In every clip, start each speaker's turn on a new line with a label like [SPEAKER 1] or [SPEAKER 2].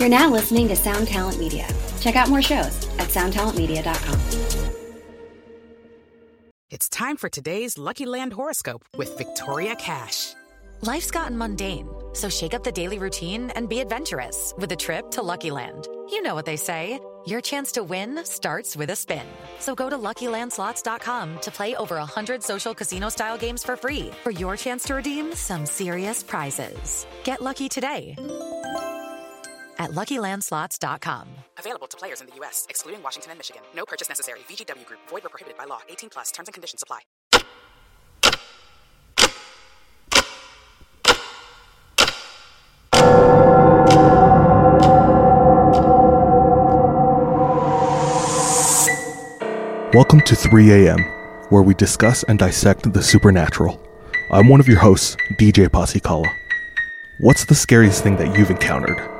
[SPEAKER 1] You're now listening to Sound Talent Media. Check out more shows at soundtalentmedia.com.
[SPEAKER 2] It's time for today's Lucky Land horoscope with Victoria Cash.
[SPEAKER 3] Life's gotten mundane, so shake up the daily routine and be adventurous with a trip to Lucky Land. You know what they say your chance to win starts with a spin. So go to luckylandslots.com to play over 100 social casino style games for free for your chance to redeem some serious prizes. Get lucky today at luckylandslots.com.
[SPEAKER 2] Available to players in the U.S., excluding Washington and Michigan. No purchase necessary. VGW Group, void or prohibited by law. 18 plus terms and conditions apply.
[SPEAKER 4] Welcome to 3 a.m., where we discuss and dissect the supernatural. I'm one of your hosts, DJ Pasikala. What's the scariest thing that you've encountered?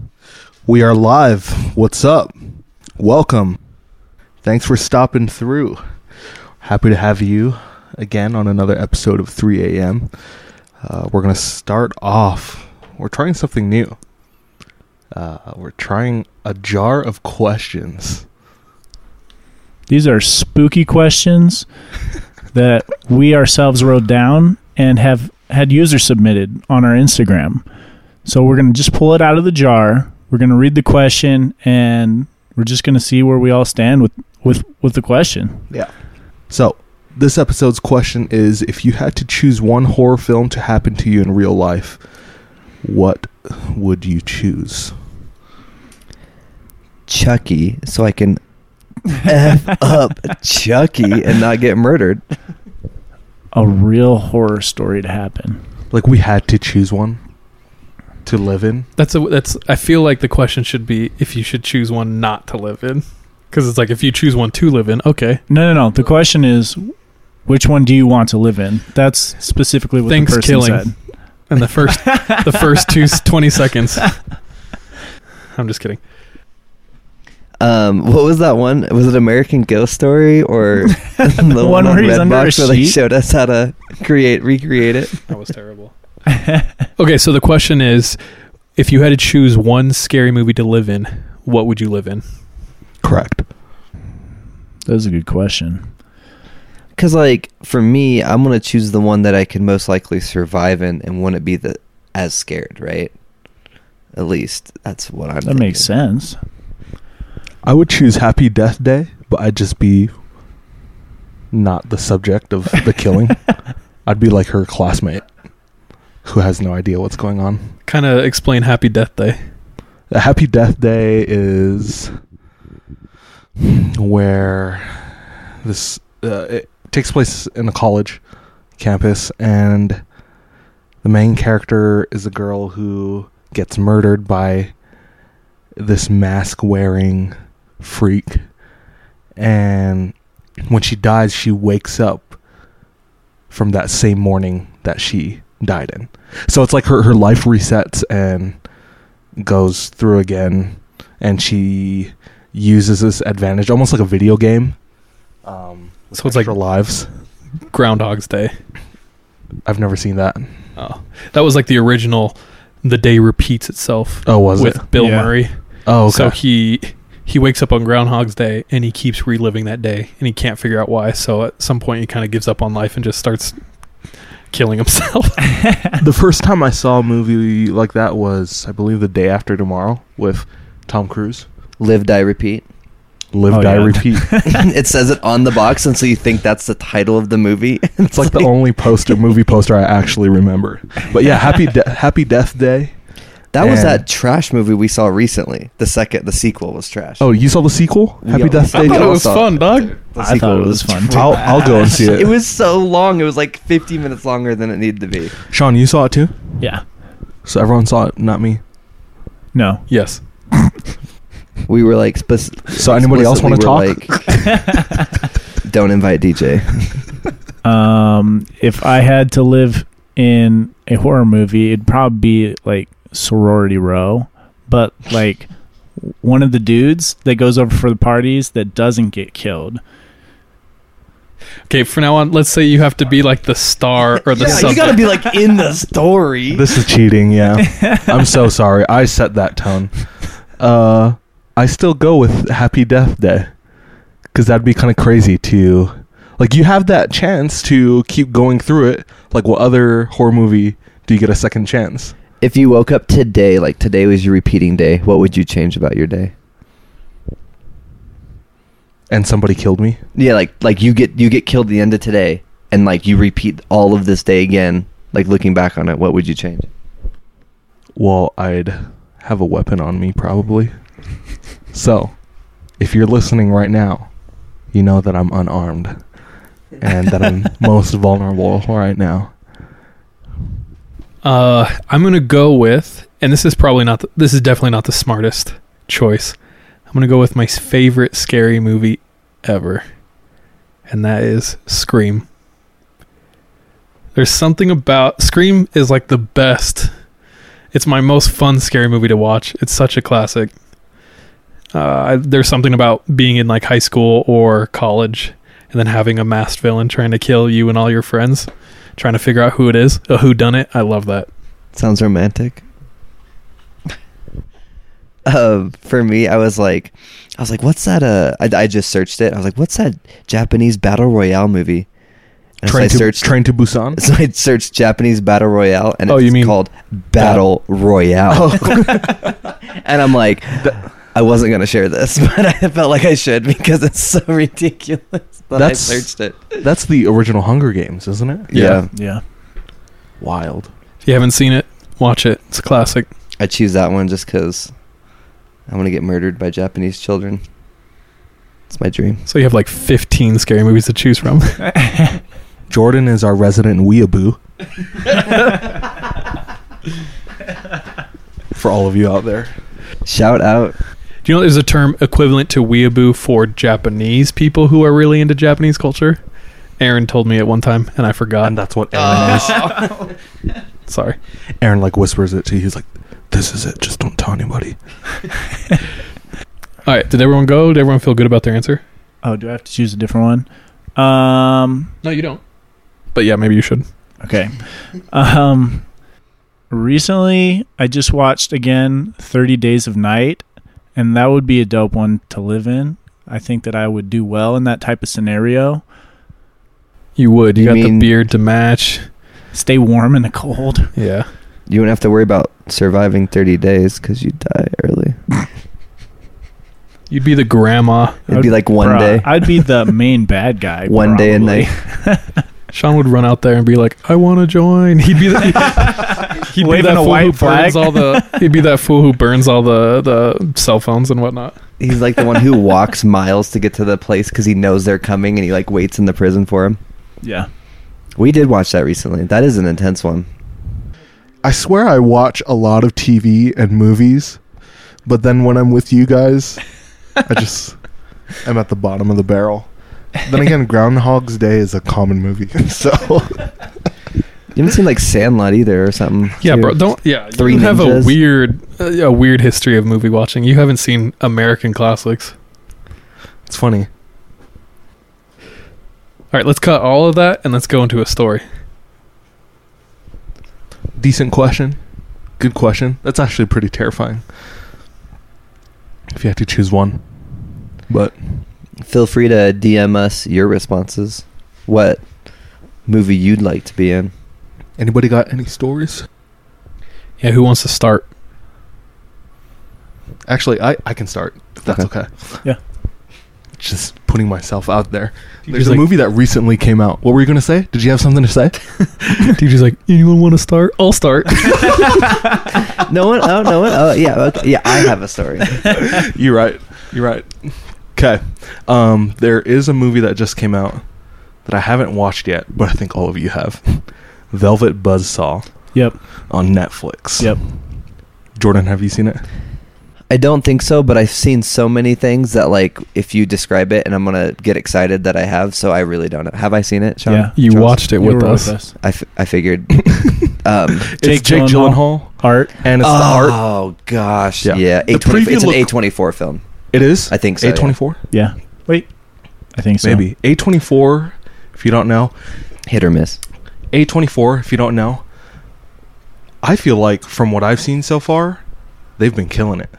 [SPEAKER 4] We are live. What's up? Welcome. Thanks for stopping through. Happy to have you again on another episode of 3 a.m. Uh, we're going to start off. We're trying something new. Uh, we're trying a jar of questions.
[SPEAKER 5] These are spooky questions that we ourselves wrote down and have had users submitted on our Instagram. So we're going to just pull it out of the jar. We're going to read the question and we're just going to see where we all stand with with with the question.
[SPEAKER 4] Yeah. So, this episode's question is if you had to choose one horror film to happen to you in real life, what would you choose?
[SPEAKER 6] Chucky so I can F up Chucky and not get murdered.
[SPEAKER 5] A real horror story to happen.
[SPEAKER 4] Like we had to choose one to live in.
[SPEAKER 7] That's a that's. I feel like the question should be if you should choose one not to live in, because it's like if you choose one to live in, okay.
[SPEAKER 5] No, no, no. The question is which one do you want to live in? That's specifically what
[SPEAKER 7] Things
[SPEAKER 5] the person
[SPEAKER 7] killing.
[SPEAKER 5] said.
[SPEAKER 7] And the first the first two twenty seconds. I'm just kidding.
[SPEAKER 6] Um, what was that one? Was it American Ghost Story or the
[SPEAKER 5] one where he's under a
[SPEAKER 6] Redbox where they
[SPEAKER 5] sheet?
[SPEAKER 6] showed us how to create recreate it?
[SPEAKER 7] That was terrible. okay, so the question is, if you had to choose one scary movie to live in, what would you live in?
[SPEAKER 4] Correct.
[SPEAKER 5] That was a good question.
[SPEAKER 6] Because like for me, I'm gonna choose the one that I can most likely survive in and wouldn't be the as scared, right? At least that's what I'm.
[SPEAKER 5] That makes sense.
[SPEAKER 4] I would choose Happy Death Day, but I'd just be not the subject of the killing. I'd be like her classmate who has no idea what's going on.
[SPEAKER 7] Kind of explain Happy Death Day.
[SPEAKER 4] Happy Death Day is where this uh, it takes place in a college campus, and the main character is a girl who gets murdered by this mask wearing freak, and when she dies, she wakes up from that same morning that she died in. So it's like her her life resets and goes through again and she uses this advantage almost like a video game um
[SPEAKER 7] So it's like-
[SPEAKER 4] extra lives
[SPEAKER 7] Groundhog's Day.
[SPEAKER 4] i've never seen that
[SPEAKER 7] Oh, that was like the original. The day repeats itself
[SPEAKER 4] oh was
[SPEAKER 7] with
[SPEAKER 4] it
[SPEAKER 7] Bill
[SPEAKER 5] Yeah.
[SPEAKER 7] Murray.
[SPEAKER 4] oh okay
[SPEAKER 7] So he he wakes up on Groundhog's Day and he keeps reliving that day and he can't figure out why. So at some point he kind of gives up on life and just starts killing himself.
[SPEAKER 4] the first time i saw a movie like that was i believe the day after tomorrow with tom cruise
[SPEAKER 6] Live, die, repeat.
[SPEAKER 4] live
[SPEAKER 5] Oh,
[SPEAKER 4] die
[SPEAKER 5] yeah.
[SPEAKER 4] repeat
[SPEAKER 6] it says it on the box, and so you think that's the title of the movie.
[SPEAKER 4] it's like the only poster movie poster i actually remember but yeah happy De- happy death day
[SPEAKER 6] that was that trash movie we saw recently. The second, the sequel was trash.
[SPEAKER 4] oh you saw the sequel
[SPEAKER 6] We
[SPEAKER 4] happy
[SPEAKER 6] all-
[SPEAKER 4] death
[SPEAKER 7] I
[SPEAKER 4] day
[SPEAKER 7] thought it was fun, dog.
[SPEAKER 6] The
[SPEAKER 5] I
[SPEAKER 6] sequel
[SPEAKER 5] thought it was fun. too.
[SPEAKER 4] I'll, I'll go and see it
[SPEAKER 6] It was so long. It was like 50 minutes longer than it needed to be.
[SPEAKER 4] sean you saw it too
[SPEAKER 5] Yeah.
[SPEAKER 4] so everyone saw it not me
[SPEAKER 5] No.
[SPEAKER 7] Yes.
[SPEAKER 6] We were like, spec-
[SPEAKER 4] So anybody else want to talk?
[SPEAKER 6] explicitly were Like, don't invite DJ.
[SPEAKER 5] Um, if I had to live in a horror movie, it'd probably be like Sorority Row, but like one of the dudes that goes over for the parties that doesn't get killed.
[SPEAKER 7] Okay, for now on, let's say you have to be like the star or the You gotta
[SPEAKER 6] be like in the story.
[SPEAKER 4] This is cheating, yeah. I'm so sorry. I set that tone. Uh, I still go with Happy Death Day because that'd be kind of crazy to, like, you have that chance to keep going through it. Like, what other horror movie do you get a second chance?
[SPEAKER 6] If you woke up today, like today was your repeating day, what would you change about your day?
[SPEAKER 4] And somebody killed me.
[SPEAKER 6] Yeah, like like you get you get killed at the end of today, and like you repeat all of this day again. Like looking back on it, what would you change?
[SPEAKER 4] Well, I'd have a weapon on me probably. So, if you're listening right now, you know that I'm unarmed and that I'm most vulnerable right now.
[SPEAKER 7] Uh, I'm gonna go with, and this is probably not. The, this is definitely not the smartest choice. I'm gonna go with my favorite scary movie ever, and that is Scream. There's something about Scream is like the best. It's my most fun scary movie to watch. It's such a classic. Uh, there's something about being in like high school or college, and then having a masked villain trying to kill you and all your friends, trying to figure out who it is, a who done it. I love that.
[SPEAKER 6] Sounds romantic. uh, for me, I was like, I was like, what's that? Uh, I, I just searched it. I was like, what's that Japanese battle royale movie? And so I
[SPEAKER 4] Train to,
[SPEAKER 6] searched.
[SPEAKER 4] Train to Busan.
[SPEAKER 6] so I searched Japanese battle royale, and
[SPEAKER 7] Oh,
[SPEAKER 6] it's
[SPEAKER 7] you mean-
[SPEAKER 6] called Battle Royale. and I'm like, I wasn't gonna share this, but I felt like I should because it's so ridiculous that
[SPEAKER 4] That's-
[SPEAKER 6] I searched it.
[SPEAKER 4] That's the original Hunger Games, isn't it?
[SPEAKER 6] Yeah.
[SPEAKER 5] Yeah.
[SPEAKER 4] Wild.
[SPEAKER 7] If you haven't seen it, watch it. It's a classic.
[SPEAKER 6] I choose that one just because I want to get murdered by Japanese children. It's my dream.
[SPEAKER 7] So you have like 15 scary movies to choose from.
[SPEAKER 4] Jordan is our resident weeaboo. For all of you out there.
[SPEAKER 6] Shout out.
[SPEAKER 7] Do you know there's a term equivalent to weeaboo for Japanese people who are really into Japanese culture? Aaron told me at one time, and I forgot.
[SPEAKER 4] And that's what Aaron is.
[SPEAKER 7] Sorry.
[SPEAKER 4] Aaron like whispers it to you. He's like, "This is it. Just don't tell anybody."
[SPEAKER 7] All right. Did everyone go? Did everyone feel good about their answer?
[SPEAKER 5] Oh, do I have to choose a different one? Um,
[SPEAKER 7] No, you don't. But yeah, maybe you should.
[SPEAKER 5] okay. Um, recently I just watched again 30 Days of Night, and that would be a dope one to live in. I think that I would do well in that type of scenario.
[SPEAKER 7] You would. You,
[SPEAKER 6] You
[SPEAKER 7] got
[SPEAKER 6] mean-
[SPEAKER 7] the beard to match.
[SPEAKER 5] Stay warm in the cold.
[SPEAKER 7] Yeah.
[SPEAKER 6] You wouldn't have to worry about surviving 30 days because you'd die early.
[SPEAKER 7] You'd be the grandma.
[SPEAKER 6] It'd be like one
[SPEAKER 5] Bruh,
[SPEAKER 6] day.
[SPEAKER 5] I'd be the main bad guy.
[SPEAKER 6] One day and night.
[SPEAKER 7] Sean would run out there and be like, "I want to join." He'd be the, he'd be that
[SPEAKER 5] a
[SPEAKER 7] fool
[SPEAKER 5] white
[SPEAKER 7] who burns all the. He'd be that fool who burns all the the cell phones and whatnot.
[SPEAKER 6] He's like the one who walks miles to get to the place because he knows they're coming and he like waits in the prison for him.
[SPEAKER 5] Yeah.
[SPEAKER 6] We did watch that recently. That is an intense one.
[SPEAKER 4] I swear I watch a lot of TV and movies, but then when I'm with you guys, I just I am at the bottom of the barrel. Then again, Groundhog's Day is a common movie, so
[SPEAKER 6] You haven't seen like Sandlot either or something.
[SPEAKER 7] Yeah,
[SPEAKER 6] too.
[SPEAKER 7] bro. Don't. Yeah,
[SPEAKER 6] Three
[SPEAKER 7] you have a weird, uh, a weird history of movie watching. You haven't seen American classics.
[SPEAKER 4] it's funny.
[SPEAKER 7] All right, let's cut all of that and let's go into a story.
[SPEAKER 4] Decent question, good question. That's actually pretty terrifying. If you had to choose one, but
[SPEAKER 6] Feel free to DM us your responses. What movie you'd like to be in?
[SPEAKER 4] anybody got any stories?
[SPEAKER 7] Yeah, who wants to start?
[SPEAKER 4] Actually, I I can start if that's okay.
[SPEAKER 5] Yeah.
[SPEAKER 4] Just putting myself out there.
[SPEAKER 7] You
[SPEAKER 4] There's a
[SPEAKER 7] like-
[SPEAKER 4] movie that recently came out. What were you gonna say? Did you have something to say?
[SPEAKER 7] DJ's like, anyone want to start? I'll start.
[SPEAKER 6] No one. Oh, no one. Oh, yeah. Okay. Yeah, I have a story.
[SPEAKER 4] You're right. You're right. Okay. Um, there is a movie that just came out that I haven't watched yet, but I think all of you have. Velvet Buzzsaw
[SPEAKER 5] Yep.
[SPEAKER 4] on Netflix.
[SPEAKER 5] Yep.
[SPEAKER 4] Jordan, have you seen it?
[SPEAKER 6] I don't think so, but I've seen so many things that like if you describe it, and I'm gonna get excited that I have. So I really don't know. Have I seen it? Sean?
[SPEAKER 5] Yeah.
[SPEAKER 7] You
[SPEAKER 6] Charles?
[SPEAKER 7] watched it
[SPEAKER 5] You
[SPEAKER 7] with
[SPEAKER 5] were
[SPEAKER 7] us.
[SPEAKER 6] I, f- I figured. um,
[SPEAKER 4] It's
[SPEAKER 5] Jake
[SPEAKER 4] Jake,
[SPEAKER 5] Gyllenhaal.
[SPEAKER 4] Gyllenhaal,
[SPEAKER 5] Art.
[SPEAKER 4] and it's the art.
[SPEAKER 6] oh gosh,
[SPEAKER 4] Yeah.
[SPEAKER 6] yeah. A twenty. It's an A twenty four film.
[SPEAKER 4] It is.
[SPEAKER 6] I think so,
[SPEAKER 4] A twenty four.
[SPEAKER 5] Yeah. Wait. I think so.
[SPEAKER 4] Maybe A twenty four. If you don't know,
[SPEAKER 6] Hit or miss.
[SPEAKER 4] A twenty four. If you don't know, I feel like from what I've seen so far, they've been killing it.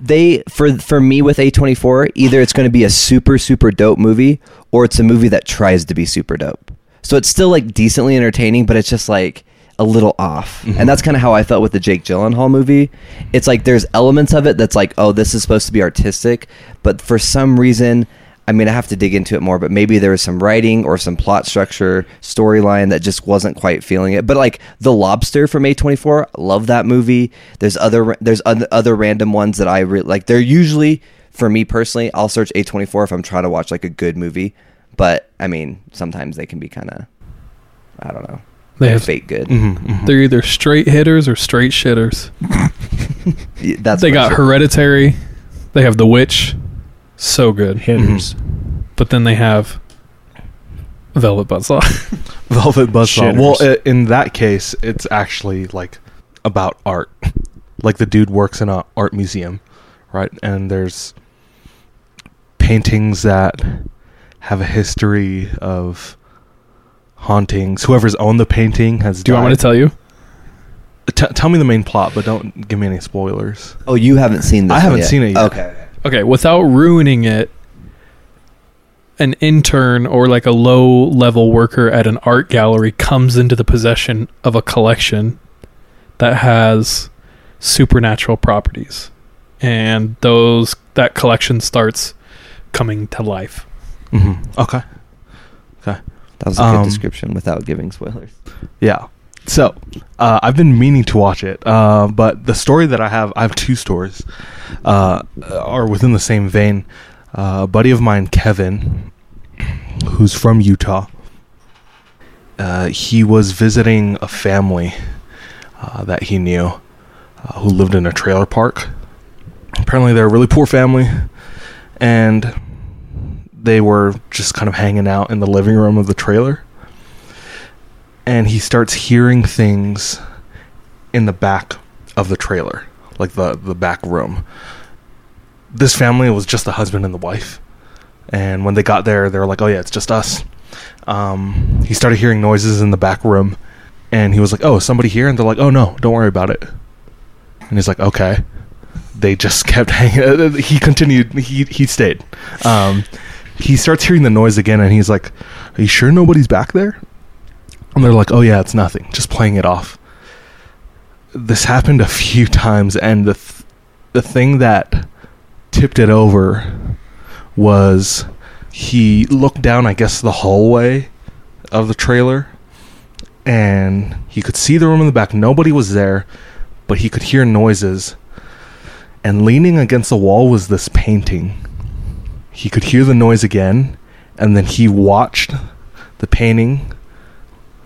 [SPEAKER 6] They for for me with A twenty four, either it's going to be a super super dope movie, or it's a movie that tries to be super dope. So it's still like decently entertaining, but it's just like a little off. And mm-hmm. that's kind of how I felt with the Jake Gyllenhaal movie. It's like there's elements of it that's like, oh, this is supposed to be artistic, but for some reason, I mean, I have to dig into it more, but maybe there was some writing or some plot structure, storyline that just wasn't quite feeling it. But like The Lobster from A24, love that movie. There's other there's other, random ones that I really like. They're usually for me personally, I'll search A24 if I'm trying to watch like a good movie. But I mean, sometimes they can be kind of I don't know.
[SPEAKER 7] They have
[SPEAKER 6] fake good.
[SPEAKER 4] Mm-hmm, mm-hmm,
[SPEAKER 7] they're either straight hitters or straight shitters.
[SPEAKER 6] Yeah, That's
[SPEAKER 7] they got
[SPEAKER 6] sure.
[SPEAKER 7] Hereditary. They have The Witch. So good.
[SPEAKER 5] Hitters. Mm-hmm.
[SPEAKER 7] But then they have Velvet Buzzsaw.
[SPEAKER 4] Velvet Buzzsaw.
[SPEAKER 5] Shitters.
[SPEAKER 4] Well, i- in that case, it's actually like about art. Like the dude works in a art museum, right? And there's paintings that have a history of hauntings. Whoever's owned the painting has.
[SPEAKER 7] Do you want me to tell you?
[SPEAKER 4] T- tell me the main plot, but don't give me any spoilers.
[SPEAKER 6] Oh, you haven't seen this?
[SPEAKER 4] I
[SPEAKER 6] one
[SPEAKER 4] haven't
[SPEAKER 6] yet.
[SPEAKER 4] seen it yet.
[SPEAKER 6] Okay.
[SPEAKER 7] Okay, without ruining it, an intern or like a low level worker at an art gallery comes into the possession of a collection that has supernatural properties. And those that collection starts coming to life.
[SPEAKER 4] hmm Okay. Okay.
[SPEAKER 6] That was a good
[SPEAKER 4] Um,
[SPEAKER 6] description without giving spoilers.
[SPEAKER 4] Yeah. So, uh, I've been meaning to watch it, uh, but the story that I have, I have two stories, uh, are within the same vein. Uh, a buddy of mine, Kevin, who's from Utah, uh, he was visiting a family uh, that he knew uh, who lived in a trailer park. Apparently, they're a really poor family, and they were just kind of hanging out in the living room of the trailer and he starts hearing things in the back of the trailer, like the the back room. This family was just the husband and the wife, and when they got there, they were like, "Oh yeah, it's just us." Um, he started hearing noises in the back room, and he was like, "Oh, somebody here?" And they're like, "Oh no, don't worry about it." And he's like, "Okay." They just kept hanging. He continued. He he stayed. Um, he starts hearing the noise again, and he's like, "Are you sure nobody's back there?" And they're like, "Oh yeah, it's nothing. Just playing it off." This happened a few times, and the th- the thing that tipped it over was he looked down, I guess, the hallway of the trailer, and he could see the room in the back. Nobody was there, but he could hear noises. And leaning against the wall was this painting. He could hear the noise again, and then he watched the painting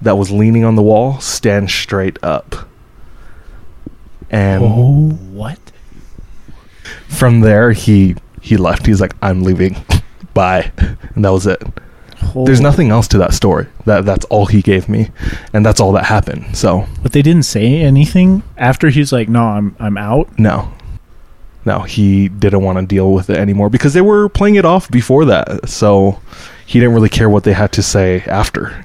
[SPEAKER 4] that was leaning on the wall stand straight up. And
[SPEAKER 5] Oh, what?
[SPEAKER 4] from there he he left. He's like, I'm leaving. Bye. And that was it. There's nothing else to that story. That that's all he gave me. And that's all that happened. So
[SPEAKER 5] But they didn't say anything after he's like, "No, I'm I'm out."
[SPEAKER 4] no. No, he didn't want to deal with it anymore because they were playing it off before that. So he didn't really care what they had to say after.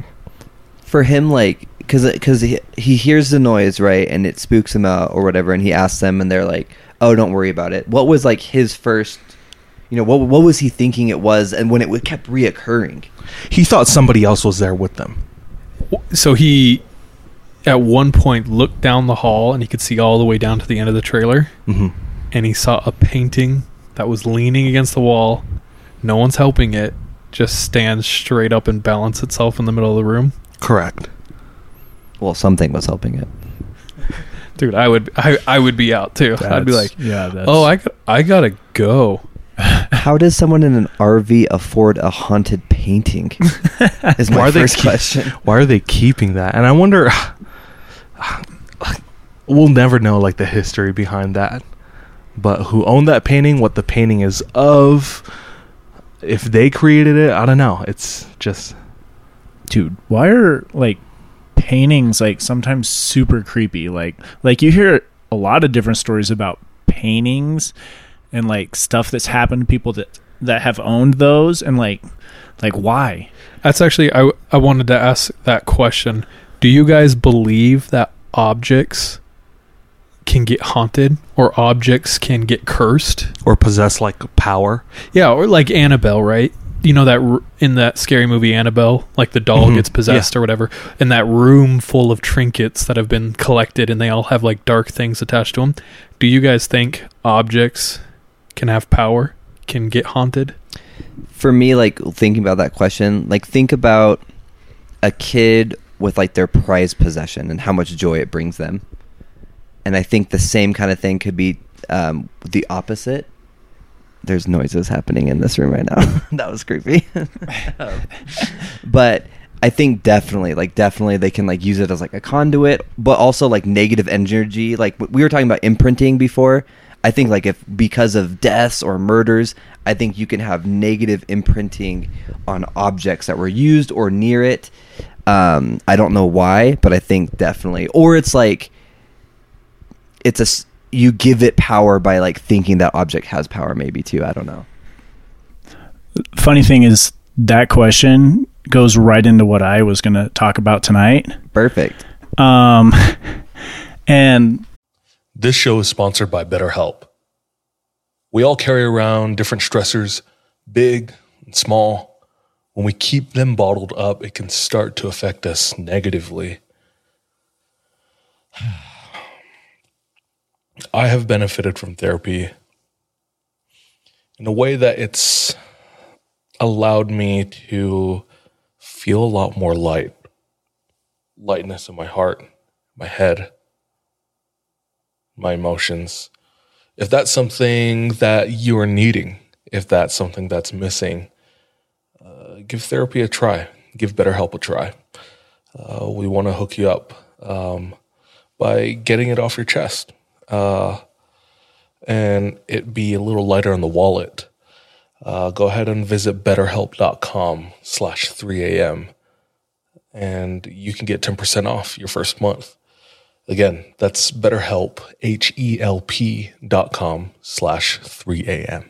[SPEAKER 6] for him like because because he, he hears the noise right and it spooks him out or whatever and he asks them and they're like oh don't worry about it what was like his first you know what what was he thinking it was and when it kept reoccurring
[SPEAKER 4] He thought somebody else was there with them.
[SPEAKER 7] So he at one point looked down the hall and he could see all the way down to the end of the trailer
[SPEAKER 4] hmm
[SPEAKER 7] and he saw a painting that was leaning against the wall. No one's helping it. Just stands straight up and balance itself in the middle of the room.
[SPEAKER 4] Correct.
[SPEAKER 6] well something was helping it
[SPEAKER 7] Dude, I would I, I would be out too. I'd be like,
[SPEAKER 5] "Yeah, that's
[SPEAKER 7] "Oh, I got, I got to go."
[SPEAKER 6] how does someone in an rv afford a haunted painting is my
[SPEAKER 4] Why
[SPEAKER 6] first
[SPEAKER 4] keep-
[SPEAKER 6] question
[SPEAKER 4] Why are they keeping that? And I wonder. We'll never know like the history behind that, but who owned that painting, what the painting is of, if they created it, I don't know. It's just
[SPEAKER 5] dude why are like paintings like sometimes super creepy like like you hear a lot of different stories about paintings and like stuff that's happened to people that that have owned those and like like why
[SPEAKER 7] That's actually I I wanted to ask that question. Do you guys believe that objects can get haunted or objects can get cursed?
[SPEAKER 4] or possess like power.
[SPEAKER 7] Yeah, or like Annabelle, right? You know that r- in that scary movie Annabelle, like the doll
[SPEAKER 4] Mhm.
[SPEAKER 7] gets possessed or whatever, in that room full of trinkets that have been collected and they all have like dark things attached to them. Do you guys think objects can have power, can get haunted?
[SPEAKER 6] for me like thinking about that question like think about a kid with like their prized possession and how much joy it brings them and i think the same kind of thing could be um, the opposite. There's noises happening in this room right now. That was creepy. But i think definitely like definitely they can like use it as like a conduit but also like negative energy. Like we were talking about imprinting before. I think like if because of deaths or murders i think you can have negative imprinting on objects that were used or near it. Um i don't know why but i think definitely. Or it's like it's a you give it power by like thinking that object has power maybe too i don't know
[SPEAKER 5] funny thing is that question goes right into what i was going to talk about tonight
[SPEAKER 6] perfect
[SPEAKER 5] um and
[SPEAKER 8] This show is sponsored by BetterHelp. We all carry around different stressors, big and small. When we keep them bottled up, it can start to affect us negatively. I have benefited from therapy in a way that it's allowed me to feel a lot more light, lightness in my heart, my head my emotions. If that's something that you are needing, if that's something that's missing, uh, give therapy a try. Give BetterHelp a try. Uh, we want to hook you up um, by getting it off your chest uh, and it be a little lighter on the wallet. Uh, go ahead and visit betterhelp.com slash 3am and you can get 10% off your first month. Again, that's BetterHelp, H-E-L-P dot com slash 3am.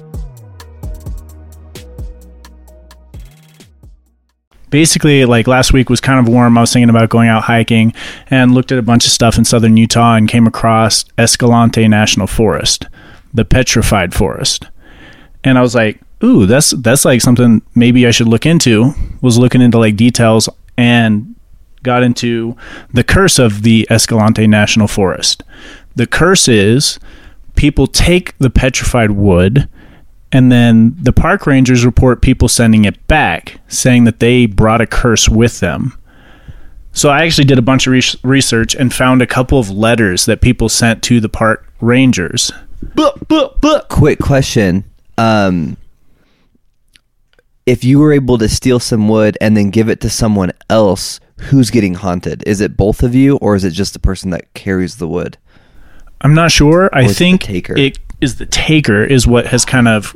[SPEAKER 5] Basically like last week was kind of warm. I was thinking about going out hiking and looked at a bunch of stuff in southern utah and came across escalante national forest the petrified forest. And i was like ooh that's that's like something maybe i should look into. Was looking into like details and got into the curse of the escalante national forest. The curse is people take the petrified wood and then the park rangers report people sending it back, saying that they brought a curse with them. So I actually did a bunch of res- research and found a couple of letters that people sent to the park rangers. But, but, but.
[SPEAKER 6] quick question um if you were able to steal some wood and then give it to someone else who's getting haunted is it both of you or is it just the person that carries the wood
[SPEAKER 5] I'm not sure. I
[SPEAKER 6] Or it's
[SPEAKER 5] think
[SPEAKER 6] taker?
[SPEAKER 5] it is the taker is what has kind of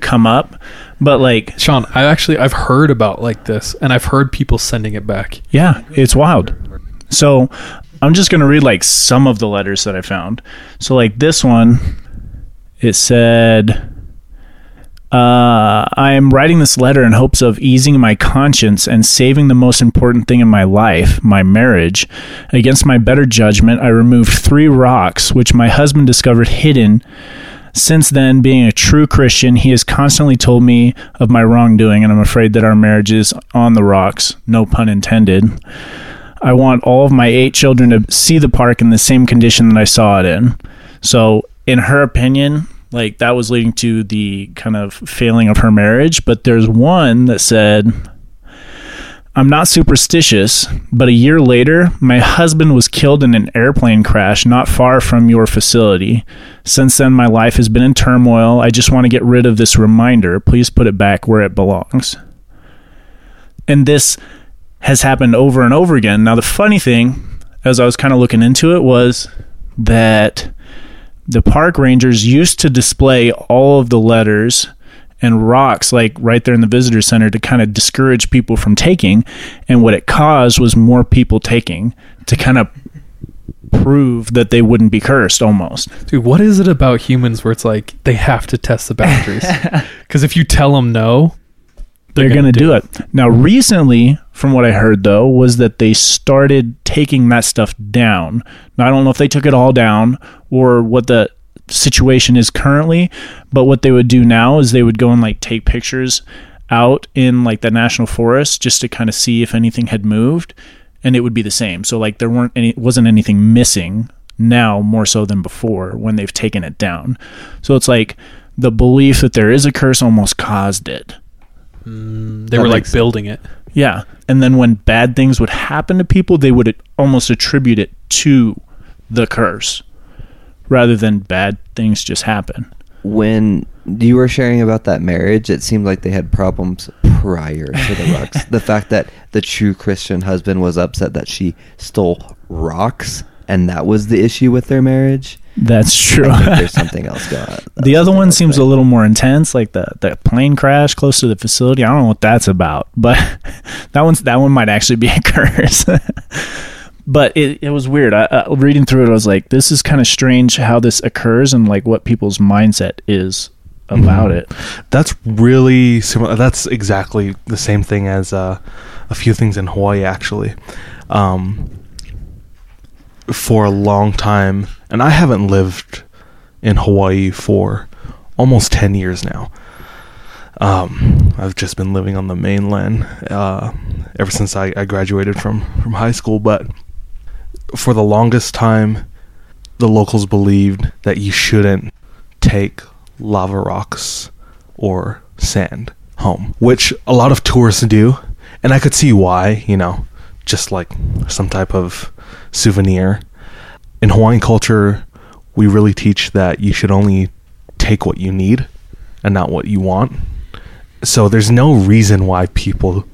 [SPEAKER 5] come up. But like,
[SPEAKER 7] Sean, I actually I've heard about like this and I've heard people sending it back.
[SPEAKER 5] yeah, it's wild. So I'm just going to read like some of the letters that I found. So like this one, it said, uh, I am writing this letter in hopes of easing my conscience and saving the most important thing in my life, my marriage. Against my better judgment, I removed three rocks, which my husband discovered hidden Since then, being a true Christian, he has constantly told me of my wrongdoing, and I'm afraid that our marriage is on the rocks. No pun intended. I want all of my eight children to see the park in the same condition that I saw it in. So, in her opinion, like that was leading to the kind of failing of her marriage. But there's one that said, I'm not superstitious, but a year later, my husband was killed in an airplane crash not far from your facility. Since then, my life has been in turmoil. I just want to get rid of this reminder. Please put it back where it belongs. And this has happened over and over again. Now, the funny thing, as I was kind of looking into it, was that the park rangers used to display all of the letters and rocks like right there in the visitor center to kind of discourage people from taking and what it caused was more people taking to kind of prove that they wouldn't be cursed almost
[SPEAKER 7] Dude, what is it about humans where it's like they have to test the boundaries? Because if you tell them no,
[SPEAKER 5] they're,
[SPEAKER 7] They're
[SPEAKER 5] going to
[SPEAKER 7] gonna
[SPEAKER 5] do
[SPEAKER 7] do
[SPEAKER 5] it. Now, recently, from what I heard though, was that they started taking that stuff down. Now, I don't know if they took it all down or what the situation is currently, but what they would do now is they would go and like take pictures out in like the national forest just to kind of see if anything had moved, and it would be the same. So like there weren't any wasn't anything missing now more so than before when they've taken it down. So it's like the belief that there is a curse almost caused it.
[SPEAKER 7] Mm, they
[SPEAKER 6] That
[SPEAKER 7] were like
[SPEAKER 6] makes-
[SPEAKER 7] building it.
[SPEAKER 5] Yeah. And then when bad things would happen to people, they would almost attribute it to the curse rather than bad things just happen.
[SPEAKER 6] When you were sharing about that marriage, it seemed like they had problems prior to the rocks. the fact that the true Christian husband was upset that she stole rocks, and that was the issue with their marriage.
[SPEAKER 5] That's true.
[SPEAKER 6] I think there's something else going on.
[SPEAKER 5] the other one seems a little more intense, like the, the plane crash close to the facility. I don't know what that's about, but that one's that one might actually be a curse. but it, it was weird. I, uh, reading through it, I was like, this is kind of strange how this occurs and like what people's mindset is about it.
[SPEAKER 4] That's really similar. That's exactly the same thing as uh, a few things in Hawaii, actually. Um, for a long time, and I haven't lived in Hawaii for almost 10 years now. Um, I've just been living on the mainland uh, ever since I, I graduated from, from high school, but for the longest time, the locals believed that you shouldn't take lava rocks or sand home, which a lot of tourists do. And I could see why, you know, just like some type of souvenir. In Hawaiian culture, we really teach that you should only take what you need and not what you want. So there's no reason why people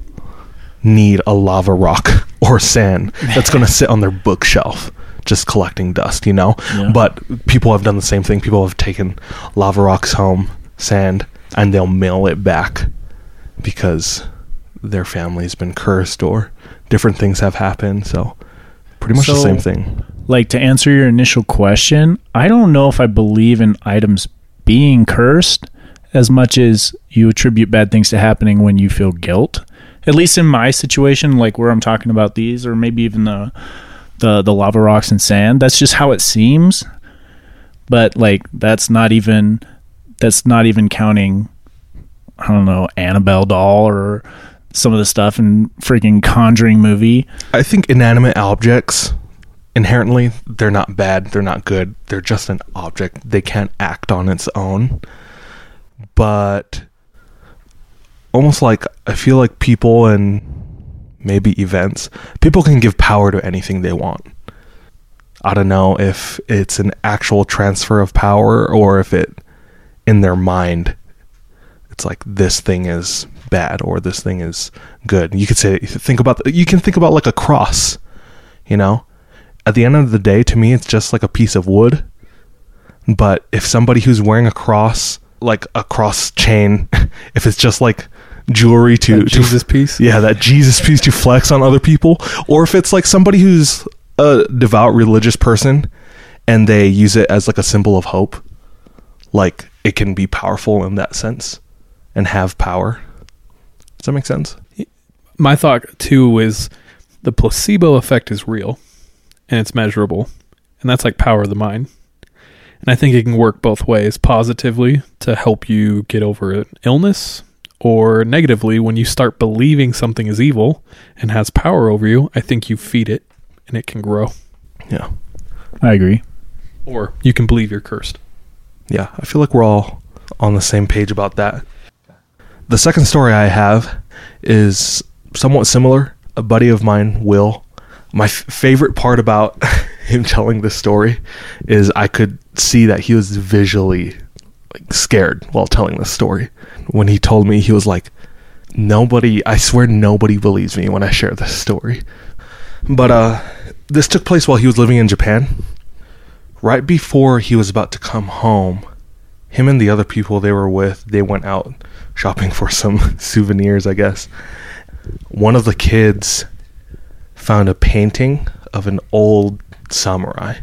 [SPEAKER 4] need a lava rock or sand that's going to sit on their bookshelf just collecting dust, you know?
[SPEAKER 5] Yeah.
[SPEAKER 4] But people have done the same thing. People have taken lava rocks home, sand, and they'll mail it back because their family's been cursed or different things have happened. So pretty much the same thing.
[SPEAKER 5] like to answer your initial question, I don't know if I believe in items being cursed as much as you attribute bad things to happening when you feel guilt. At least in my situation, like where I'm talking about these, or maybe even the the the lava rocks and sand. That's just how it seems. But like that's not even that's not even counting I don't know, Annabelle doll or some of the stuff in freaking Conjuring movie.
[SPEAKER 4] I think inanimate objects inherently they're not bad, they're not good. They're just an object. They can't act on its own. But almost like I feel like people and maybe events, people can give power to anything they want. I don't know if it's an actual transfer of power or if it in their mind it's like this thing is bad or this thing is good. You could say think about you can think about like a cross, you know? At the end of the day to me it's just like a piece of wood. But if somebody who's wearing a cross like a cross chain, if it's just like jewelry to
[SPEAKER 7] That
[SPEAKER 4] to-
[SPEAKER 7] Jesus piece?
[SPEAKER 4] yeah, that Jesus piece to flex on other people, or if it's like somebody who's a devout religious person and they use it as like a symbol of hope, like it can be powerful in that sense and have power. Does that make sense?
[SPEAKER 7] my thought too is the placebo effect is real and it's measurable and that's like power of the mind And I think it can work both ways positively to help you get over an illness, or negatively when you start believing something is evil and has power over you. I think you feed it and it can grow.
[SPEAKER 4] Yeah.
[SPEAKER 5] I agree.
[SPEAKER 7] Or you can believe you're cursed.
[SPEAKER 4] Yeah, I feel like we're all on the same page about that. The second story I have is somewhat similar. A buddy of mine, Will, my f- favorite part about him telling this story is I could see that he was visually like scared while telling this story. When he told me, he was like, "Nobody, I swear, nobody believes me when I share this story." But uh, this took place while he was living in Japan. Right before he was about to come home, him and the other people they were with, they went out shopping for some souvenirs, I guess. One of the kids found a painting of an old samurai.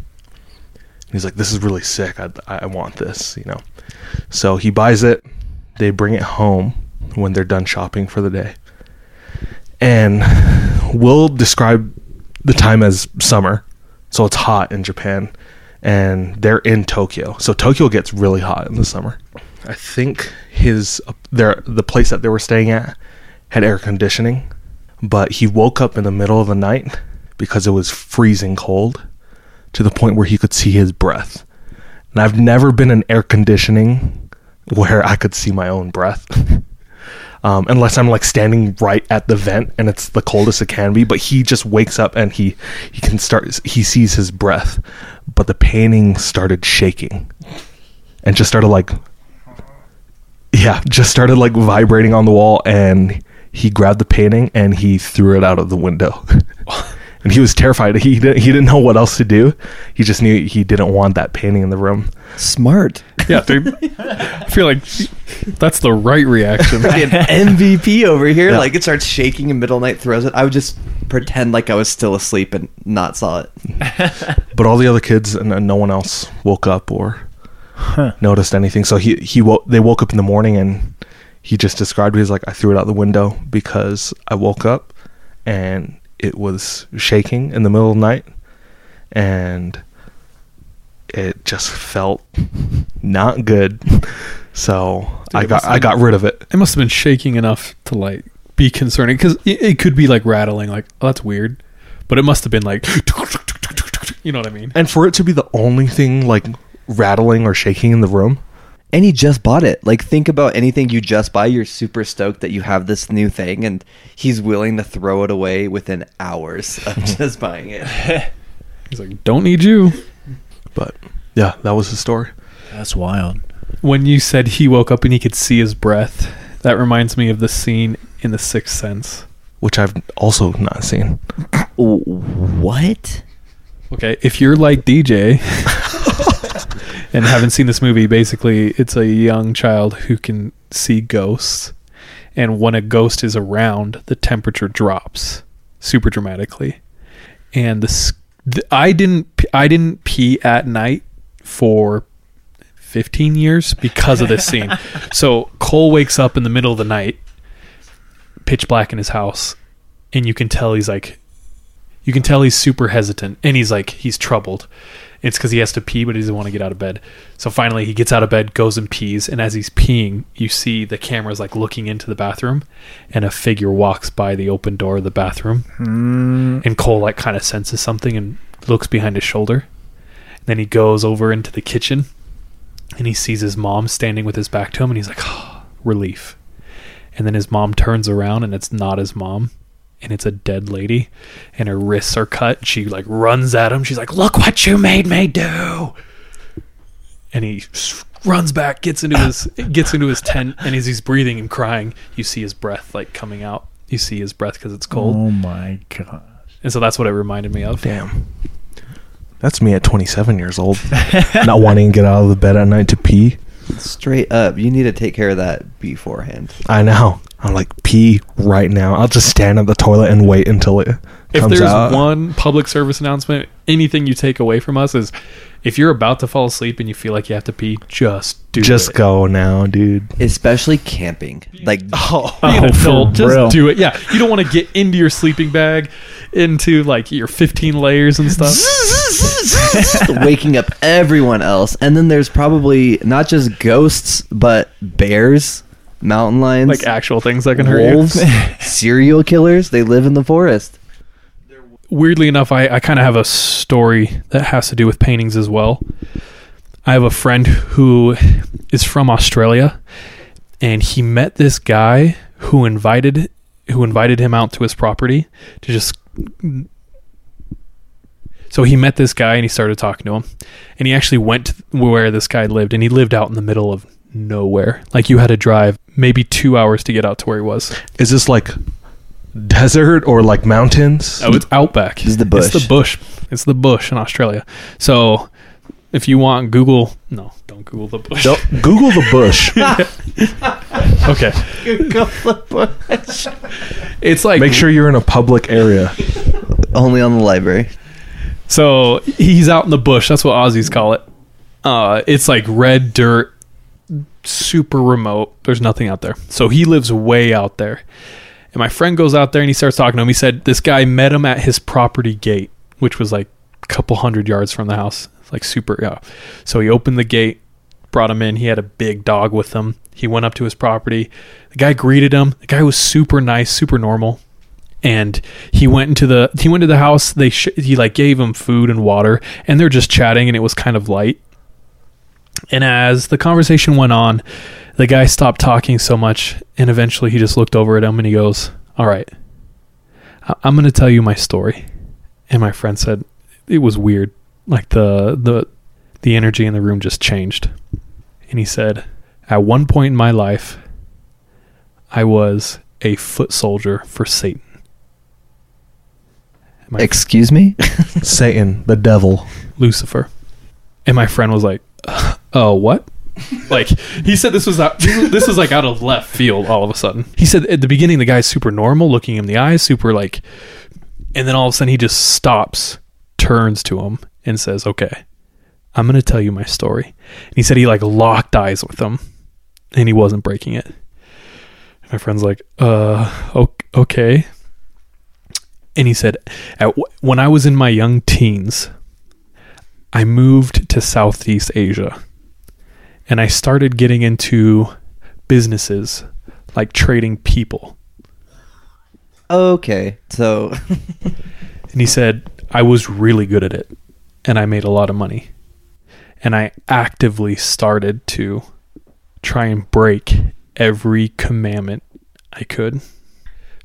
[SPEAKER 4] He's like, "This is really sick. I, I want this," you know. So he buys it. They bring it home when they're done shopping for the day. And we'll describe the time as summer. So it's hot in Japan and they're in Tokyo. So Tokyo gets really hot in the summer. I think his uh, their the place that they were staying at had air conditioning, but he woke up in the middle of the night because it was freezing cold to the point where he could see his breath. And I've never been in air conditioning where I could see my own breath. um, unless I'm like standing right at the vent and it's the coldest it can be. But he just wakes up and he he can start. He sees his breath, but the painting started shaking, and just started like, yeah, just started like vibrating on the wall. And he grabbed the painting and he threw it out of the window. and he was terrified. He didn't, he didn't know what else to do. He just knew he didn't want that painting in the room.
[SPEAKER 6] Smart.
[SPEAKER 7] Yeah, dude. I feel like that's the right reaction.
[SPEAKER 6] Fucking MVP over here.
[SPEAKER 4] Yeah.
[SPEAKER 6] Like it starts shaking in middle of the night, throws it. I would just pretend like I was still asleep and not saw it.
[SPEAKER 4] But all the other kids and, and no one else woke up or noticed anything. So he he wo- they woke up in the morning and he just described it as like I threw it out the window because I woke up and it was shaking in the middle of the night and it just felt not good. So I got I got rid of it.
[SPEAKER 7] It must have been shaking enough to like be concerning because it, it could be like rattling, like oh that's weird, but it must have been like you know what I mean.
[SPEAKER 4] And for it to be the only thing like rattling or shaking in the room,
[SPEAKER 6] And he just bought it. Like think about anything you just buy. You're super stoked that you have this new thing, and he's willing to throw it away within hours of just buying it.
[SPEAKER 7] He's like, don't need you.
[SPEAKER 4] but yeah, that was his story.
[SPEAKER 5] That's wild.
[SPEAKER 7] When you said he woke up and he could see his breath, that reminds me of the scene in The Sixth Sense.
[SPEAKER 4] Which I've also not seen.
[SPEAKER 6] what?
[SPEAKER 7] Okay, if you're like DJ and haven't seen this movie, basically it's a young child who can see ghosts, and when a ghost is around, the temperature drops super dramatically. And the, the I didn't I didn't pee at night for 15 years because of this scene. so Cole wakes up in the middle of the night, pitch black in his house, and you can tell he's like you can tell he's super hesitant and he's like he's troubled. It's because he has to pee but he doesn't want to get out of bed. So finally he gets out of bed goes and pees and as he's peeing you see the camera's like looking into the bathroom and a figure walks by the open door of the bathroom. Hmm. And cole like kind of senses something and looks behind his shoulder. Then he goes over into the kitchen and he sees his mom standing with his back to him and he's like oh, relief. And then his mom turns around and it's not his mom and it's a dead lady and her wrists are cut. She like runs at him. She's like look what you made me do. And he runs back gets into his gets into his tent and as he's breathing and crying you see his breath like coming out. You see his breath because it's cold.
[SPEAKER 5] Oh my god.
[SPEAKER 7] and so that's what it reminded me of.
[SPEAKER 4] Damn. That's me at 27 years old, not wanting to get out of the bed at night to pee.
[SPEAKER 6] Straight up, you need to take care of that beforehand.
[SPEAKER 4] I know. I'm like pee right now. I'll just stand at the toilet and wait until it comes out.
[SPEAKER 7] if
[SPEAKER 4] comes
[SPEAKER 7] there's
[SPEAKER 4] out.
[SPEAKER 7] one public service announcement anything you take away from us is if you're about to fall asleep and you feel like you have to pee just do
[SPEAKER 4] just
[SPEAKER 7] it
[SPEAKER 4] go now, dude.
[SPEAKER 6] Especially camping. Like
[SPEAKER 7] Oh,
[SPEAKER 5] Oh,
[SPEAKER 7] being an
[SPEAKER 5] for
[SPEAKER 7] adult, just
[SPEAKER 5] real.
[SPEAKER 7] do it. Yeah, you don't want to get into your sleeping bag, into like your 15 layers and stuff.
[SPEAKER 6] waking up everyone else. And then there's probably not just ghosts, but bears, mountain lions,
[SPEAKER 7] Like actual things that can hurt
[SPEAKER 6] wolves,
[SPEAKER 7] you.
[SPEAKER 6] serial killers. They live in the forest.
[SPEAKER 7] Weirdly enough, I, I kind of have a story that has to do with paintings as well. I have a friend who is from Australia, and he met this guy who invited who invited him out to his property to just so he met this guy and he started talking to him and he actually went to where this guy lived and he lived out in the middle of nowhere like you had to drive maybe two hours to get out to where he was
[SPEAKER 4] Is this like desert or like mountains?
[SPEAKER 7] oh it's outback
[SPEAKER 6] This is the bush.
[SPEAKER 7] it's the bush it's the bush in australia so if you want google no don't google the bush
[SPEAKER 4] Don't- Google the bush.
[SPEAKER 7] okay Google the bush. it's like
[SPEAKER 4] Make sure you're in a public area.
[SPEAKER 6] Only on the library.
[SPEAKER 7] So he's out in the bush. That's what Aussies call it. Uh, it's like red dirt, super remote. There's nothing out there. So he lives way out there. And my friend goes out there and he starts talking to him. He said this guy met him at his property gate, which was like a couple hundred yards from the house. It's like super, yeah. So he opened the gate, brought him in. He had a big dog with him. He went up to his property. The guy greeted him. The guy was super nice, super normal and he went into the he went to the house. They sh- he like gave him food and water and they're just chatting and it was kind of light. And as the conversation went on the guy stopped talking so much and eventually he just looked over at him and he goes all right I- i'm going to tell you my story. And my friend said it was weird. Like the the the energy in the room just changed. And he said at one point in my life i was a foot soldier for satan my
[SPEAKER 6] Excuse me?
[SPEAKER 4] Satan, the devil.
[SPEAKER 7] Lucifer. And my friend was like, "Oh, what?" like he said this was out, this was like out of left field all of a sudden. He said at the beginning the guy's super normal, looking him in the eyes, super like and then all of a sudden he just stops, turns to him and says, "Okay, I'm going to tell you my story." And he said he like locked eyes with him and he wasn't breaking it. My friend's like, "Uh, okay." And he said, At, when I was in my young teens, I moved to Southeast Asia and I started getting into businesses like trading people.
[SPEAKER 6] Okay. So
[SPEAKER 7] And he said, I was really good at it and I made a lot of money. And I actively started to try and break every commandment I could.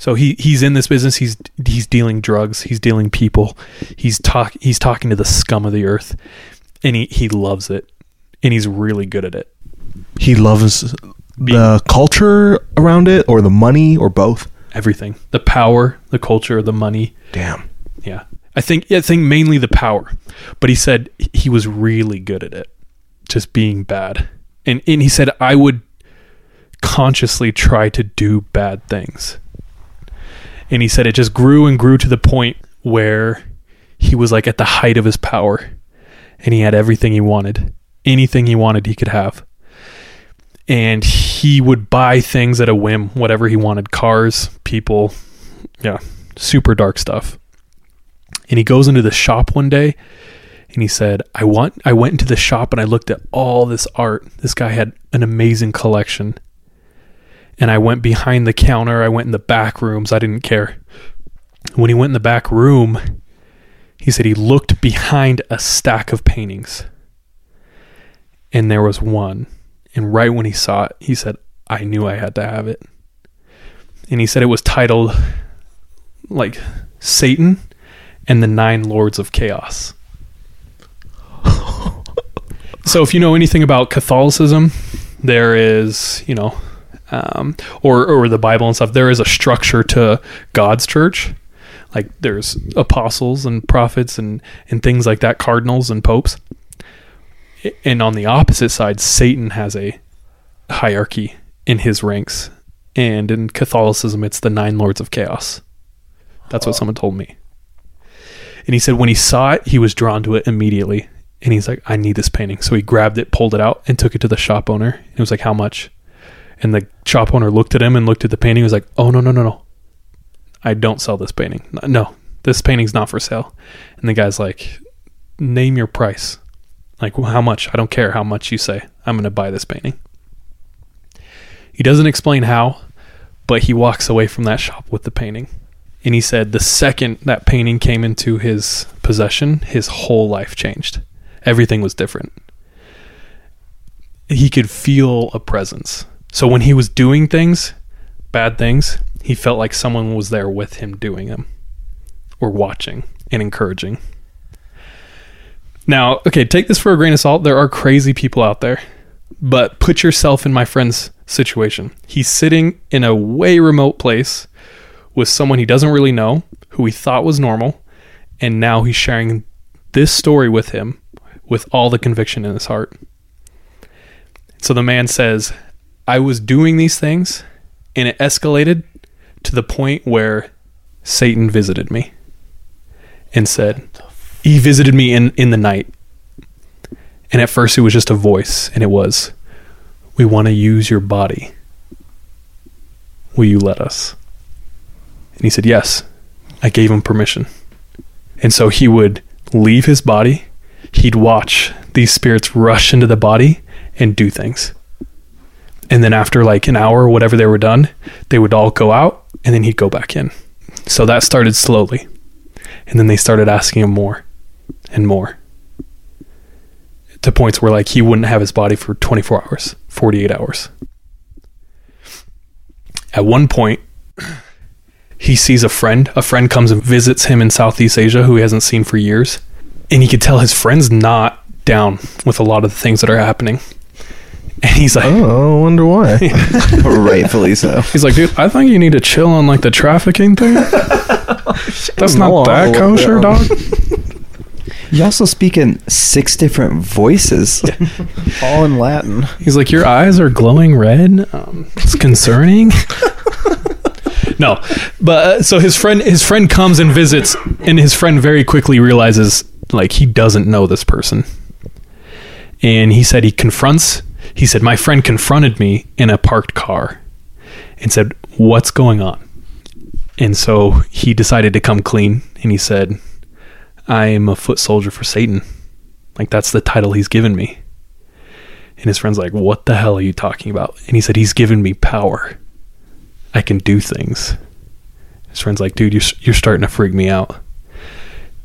[SPEAKER 7] So he he's in this business. He's he's dealing drugs. He's dealing people. He's talk he's talking to the scum of the earth, and he he loves it, and he's really good at it.
[SPEAKER 4] He loves the culture around it or the money or both.
[SPEAKER 7] Everything, the power, the culture, the money.
[SPEAKER 4] Damn.
[SPEAKER 7] Yeah, I think I think mainly the power, but he said he was really good at it, just being bad, and and he said I would consciously try to do bad things. And he said it just grew and grew to the point where he was like at the height of his power and he had everything he wanted. Anything he wanted, he could have. And he would buy things at a whim, whatever he wanted cars, people. Yeah, super dark stuff. And he goes into the shop one day and he said, I want I went into the shop and I looked at all this art. This guy had an amazing collection and I went behind the counter. I went in the back rooms. I didn't care. When he went in the back room, he said he looked behind a stack of paintings. And there was one. And right when he saw it, he said, I knew I had to have it. And he said it was titled like Satan and the Nine Lords of Chaos. so if you know anything about Catholicism, there is, you know, um, or or the Bible and stuff, there is a structure to God's church. Like there's apostles and prophets and and things like that, cardinals and popes. And on the opposite side, Satan has a hierarchy in his ranks, and in Catholicism, it's the nine lords of chaos. That's what someone told me. And he said when he saw it, he was drawn to it immediately. And he's like, I need this painting. So he grabbed it, pulled it out, and took it to the shop owner. And it was like, How much? And the shop owner looked at him and looked at the painting. He was like, "Oh no, no, no, no! I don't sell this painting. No, this painting's not for sale." And the guy's like, name your price. Like, how much? I don't care how much you say. I'm going to buy this painting. He doesn't explain how, but he walks away from that shop with the painting. And he said the second that painting came into his possession, his whole life changed. Everything was different. He could feel a presence. So when he was doing things, bad things, he felt like someone was there with him doing them or watching and encouraging. Now, okay, take this for a grain of salt. There are crazy people out there, but put yourself in my friend's situation. He's sitting in a way remote place with someone he doesn't really know, who he thought was normal, and now he's sharing this story with him with all the conviction in his heart. So the man says, I was doing these things, and it escalated to the point where Satan visited me and said, He visited me in, in the night. And at first it was just a voice, and it was, We want to use your body. Will you let us? And he said, Yes. I gave him permission. And so he would leave his body, he'd watch these spirits rush into the body and do things. And then after like an hour or whatever they were done, they would all go out and then he'd go back in. So that started slowly. And then they started asking him more and more to points where like he wouldn't have his body for 24 hours, 48 hours. At one point, he sees a friend. A friend comes and visits him in Southeast Asia who he hasn't seen for years. And he could tell his friend's not down with a lot of the things that are happening. And he's like,
[SPEAKER 4] Oh, I wonder why.
[SPEAKER 6] Rightfully so.
[SPEAKER 7] he's like, dude, I think you need to chill on like the trafficking thing. That's not
[SPEAKER 4] No,
[SPEAKER 7] that kosher, dog.
[SPEAKER 6] You also speak in six different voices.
[SPEAKER 4] All in Latin.
[SPEAKER 7] He's like, your eyes are glowing red. Um, it's concerning. no, but uh, so his friend, his friend comes and visits, and his friend very quickly realizes like he doesn't know this person, and he said he confronts. He said my friend confronted me in a parked car, and said, "What's going on?" And so he decided to come clean, and he said, "I am a foot soldier for Satan." Like that's the title he's given me. And his friend's like, What the hell are you talking about? And he said, He's given me power. I can do things. His friend's like, Dude, you're, you're starting to freak me out.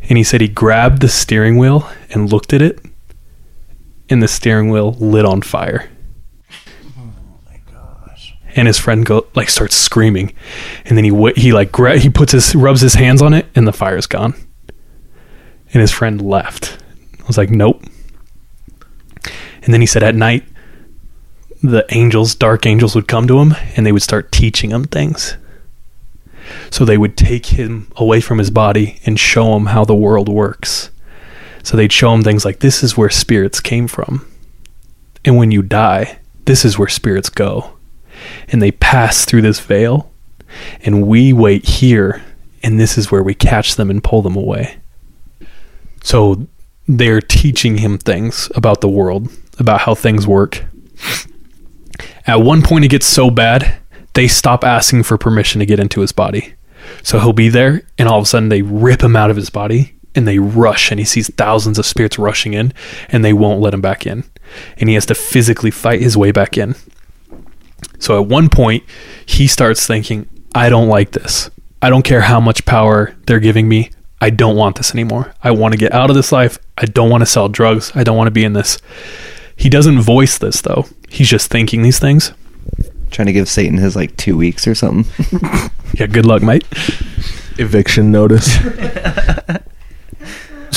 [SPEAKER 7] And he said he grabbed the steering wheel and looked at it, and the steering wheel lit on fire. And his friend go like starts screaming, and then he he like gra- he puts his rubs his hands on it, and the fire's gone. And his friend left. I was like, nope. And then he said at night, the angels, dark angels, would come to him and they would start teaching him things. So they would take him away from his body and show him how the world works. So they'd show him things like this is where spirits came from. And when you die, this is where spirits go. And they pass through this veil. And we wait here. And this is where we catch them and pull them away. So they're teaching him things about the world, about how things work. At one point, it gets so bad, they stop asking for permission to get into his body. So he'll be there, and all of a sudden, they rip him out of his body and they rush, and he sees thousands of spirits rushing in, and they won't let him back in. And he has to physically fight his way back in. So at one point, he starts thinking, I don't like this. I don't care how much power they're giving me. I don't want this anymore. I want to get out of this life. I don't want to sell drugs. I don't want to be in this. He doesn't voice this though. He's just thinking these things.
[SPEAKER 6] Trying to give Satan his like two weeks or something.
[SPEAKER 7] Yeah, good luck, mate.
[SPEAKER 4] Eviction notice.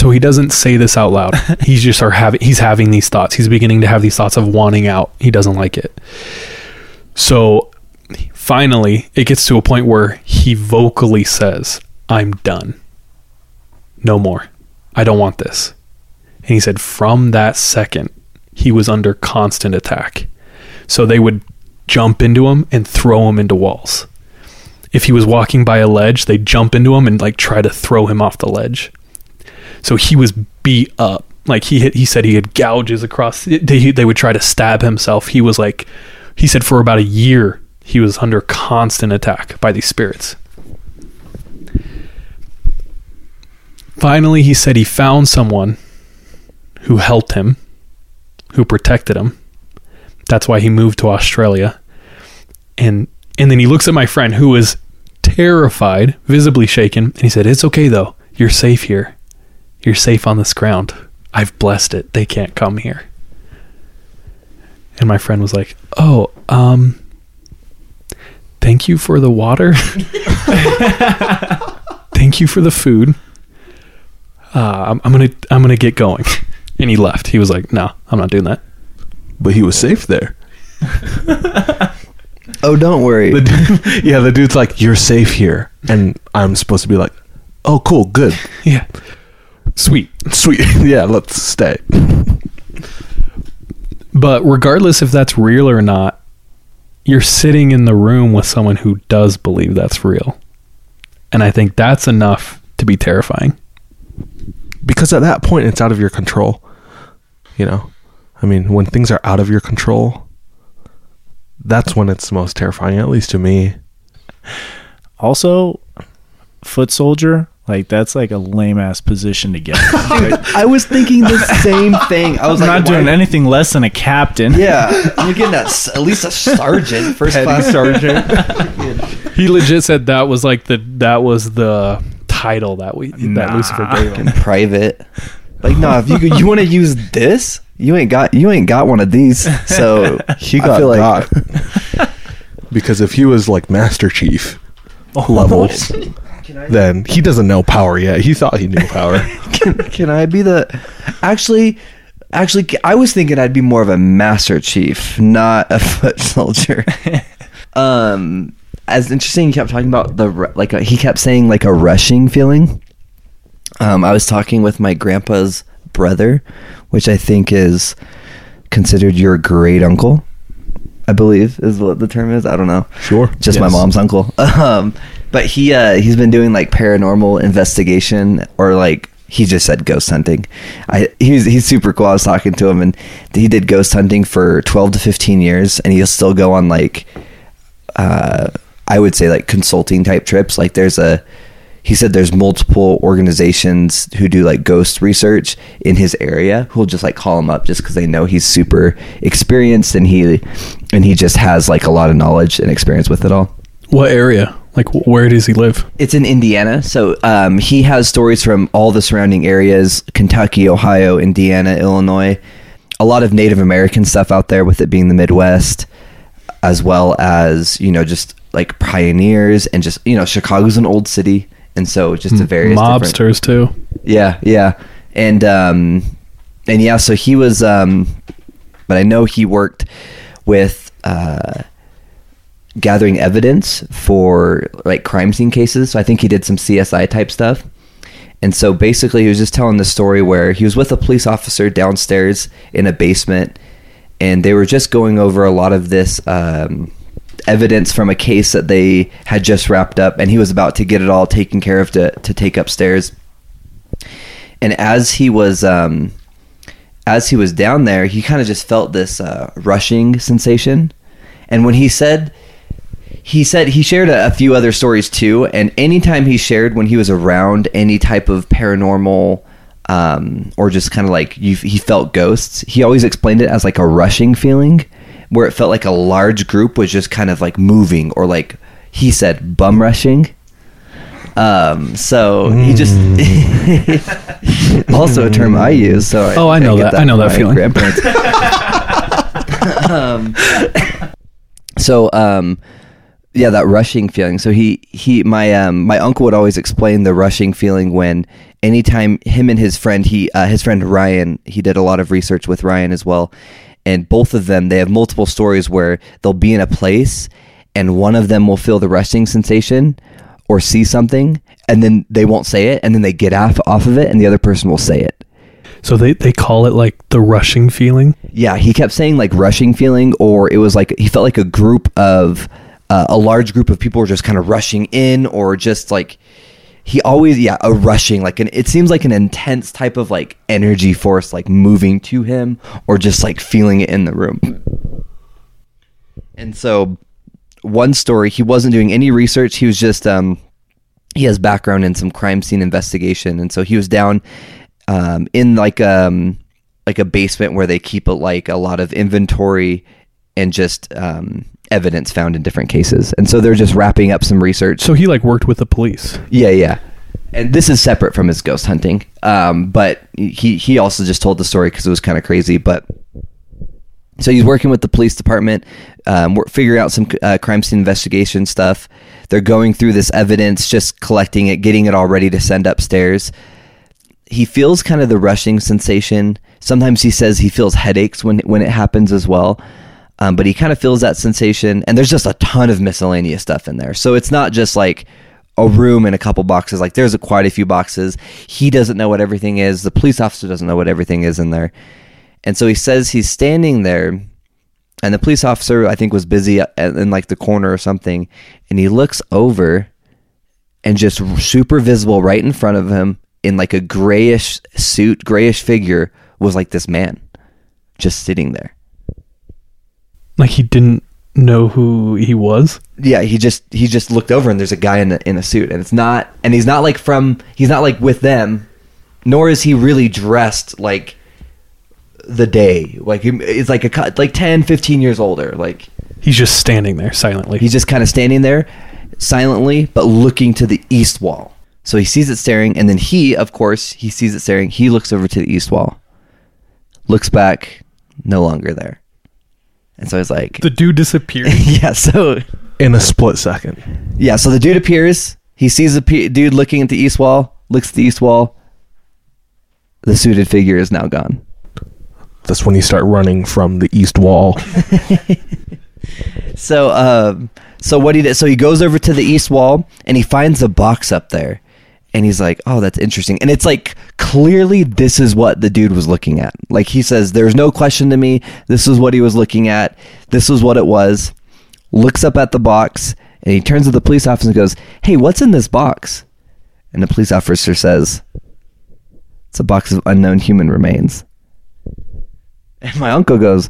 [SPEAKER 7] So he doesn't say this out loud. He's just are having he's having these thoughts. He's beginning to have these thoughts of wanting out. He doesn't like it. So finally, it gets to a point where he vocally says, "I'm done. No more. I don't want this." And he said from that second, he was under constant attack. So they would jump into him and throw him into walls. If he was walking by a ledge, they'd jump into him and like try to throw him off the ledge. So he was beat up. Like he hit, he said he had gouges across. They, they would try to stab himself. He was like, he said for about a year he was under constant attack by these spirits. Finally, he said he found someone who helped him, who protected him. That's why he moved to Australia. And and then he looks at my friend who was terrified, visibly shaken, and he said, "It's okay though. You're safe here. You're safe on this ground. I've blessed it. They can't come here." And my friend was like, "Oh, um thank you for the water. thank you for the food. Uh, I'm, I'm gonna I'm gonna get going." And he left. He was like, "No, I'm not doing that."
[SPEAKER 4] But he was safe there.
[SPEAKER 6] Oh, don't worry.
[SPEAKER 4] The dude, yeah, the dude's like, "You're safe here," and I'm supposed to be like, "Oh, cool, good,
[SPEAKER 7] Yeah. Sweet.
[SPEAKER 4] sweet, yeah, let's stay."
[SPEAKER 7] But regardless if that's real or not, you're sitting in the room with someone who does believe that's real. And I think that's enough to be terrifying.
[SPEAKER 4] because at that point it's out of your control you know i mean when things are out of your control that's when it's most terrifying at least to me
[SPEAKER 5] Also, foot soldier, like that's like a lame ass position to get.
[SPEAKER 6] I was thinking the same thing. I was
[SPEAKER 5] I'm
[SPEAKER 6] like,
[SPEAKER 5] not doing
[SPEAKER 6] why-
[SPEAKER 5] anything less than a captain.
[SPEAKER 6] Yeah, you're getting that at least a sergeant, first class sergeant.
[SPEAKER 7] He legit said that was like the that was the title that we that Lucifer gave him.
[SPEAKER 6] private. Like, no, if you you want to use this, you ain't got you ain't got one of these. So
[SPEAKER 4] he
[SPEAKER 6] I
[SPEAKER 4] got
[SPEAKER 6] feel like
[SPEAKER 4] got because if he was like master chief oh. levels then he doesn't know power yet he thought he knew power
[SPEAKER 6] can, can I be the actually actually I was thinking I'd be more of a master chief, not a foot soldier. um as interesting he kept talking about the like a, he kept saying like a rushing feeling. Um I was talking with my grandpa's brother, which I think is considered your great uncle. I believe is what the term is. I don't know.
[SPEAKER 4] Sure.
[SPEAKER 6] Just my mom's uncle. Um, but he uh, he's been doing like paranormal investigation or like he just said ghost hunting. I he's he's super cool. I was talking to him and he did ghost hunting for twelve to fifteen years, and he'll still go on like uh, I would say like consulting type trips. Like there's a he said there's multiple organizations who do like ghost research in his area who'll just like call him up just because they know he's super experienced and he and he just has like a lot of knowledge and experience with it all.
[SPEAKER 7] What area? Like where does he live?
[SPEAKER 6] It's in Indiana, so um, he has stories from all the surrounding areas: Kentucky, Ohio, Indiana, Illinois. A lot of Native American stuff out there, with it being the Midwest, as well as you know just like pioneers and just you know Chicago's an old city, and so just a various different-
[SPEAKER 7] Mobsters too.
[SPEAKER 6] yeah, yeah, and um, and yeah. So he was, um, but I know he worked with uh, gathering evidence for like crime scene cases. So I think he did some CSI type stuff. And so basically, he was just telling the story where he was with a police officer downstairs in a basement, and they were just going over a lot of this um, evidence from a case that they had just wrapped up, and he was about to get it all taken care of to to take upstairs. And as he was um, as he was down there, he kind of just felt this uh, rushing sensation. And when he said he said he shared a, a few other stories too and anytime he shared when he was around any type of paranormal um, or just kind of like you, he felt ghosts he always explained it as like a rushing feeling where it felt like a large group was just kind of like moving or like he said bum rushing um so he just also a term i use so
[SPEAKER 7] Oh, I know
[SPEAKER 6] get
[SPEAKER 7] that. I know that feeling.
[SPEAKER 6] grandparents um, so um yeah that rushing feeling. So he he my um my uncle would always explain the rushing feeling when anytime him and his friend he uh, his friend ryan he did a lot of research with ryan as well. And both of them they have multiple stories where they'll be in a place and one of them will feel the rushing sensation or see something and then they won't say it and then they get off off of it and the other person will say it.
[SPEAKER 7] So they they call it like the rushing feeling.
[SPEAKER 6] yeah, he kept saying like rushing feeling, or it was like he felt like a group of uh, a large group of people were just kind of rushing in, or just like he always yeah a rushing like an it seems like an intense type of like energy force like moving to him, or just like feeling it in the room. And so, one story he wasn't doing any research; he was just um he has background in some crime scene investigation, and so he was down um, in like um like a basement where they keep a, like a lot of inventory and just um, evidence found in different cases. And so they're just wrapping up some research.
[SPEAKER 7] So he like worked with the police.
[SPEAKER 6] Yeah, yeah. And this is separate from his ghost hunting. Um, but he he also just told the story because it was kind of crazy. But so he's working with the police department, um, figuring out some uh, crime scene investigation stuff. They're going through this evidence, just collecting it, getting it all ready to send upstairs. He feels kind of the rushing sensation. Sometimes he says he feels headaches when when it happens as well. Um, but he kind of feels that sensation, and there's just a ton of miscellaneous stuff in there. So it's not just like a room and a couple boxes. Like there's a, quite a few boxes. He doesn't know what everything is. The police officer doesn't know what everything is in there. And so he says he's standing there, and the police officer I think was busy in, in like the corner or something, and he looks over, and just super visible right in front of him in like a grayish suit, grayish figure was like this man, just sitting there.
[SPEAKER 7] Like he didn't know who he was.
[SPEAKER 6] Yeah, he just he just looked over and there's a guy in a, in a suit and it's not and he's not like from he's not like with them, nor is he really dressed like the day. Like it's like a cut like 10, 15 years older. Like
[SPEAKER 7] He's just standing there silently.
[SPEAKER 6] he's just kind of standing there silently but looking to the east wall. So he sees it staring and then he, of course, he sees it staring. He looks over to the east wall. Looks back, no longer there. And so he's like
[SPEAKER 7] the dude disappeared.
[SPEAKER 6] yeah, so
[SPEAKER 4] In a split second.
[SPEAKER 6] Yeah, so the dude appears. He sees the pe- dude looking at the east wall, looks at the east wall. The suited figure is now gone.
[SPEAKER 4] That's when you start running from the east wall.
[SPEAKER 6] So, um, so what he did? So he goes over to the east wall and he finds a box up there, and he's like, "Oh, that's interesting." And it's like clearly this is what the dude was looking at. Like he says, "There's no question to me. This is what he was looking at. This was what it was." Looks up at the box and he turns to the police officer and goes, "Hey, what's in this box?" And the police officer says, "It's a box of unknown human remains." And my uncle goes,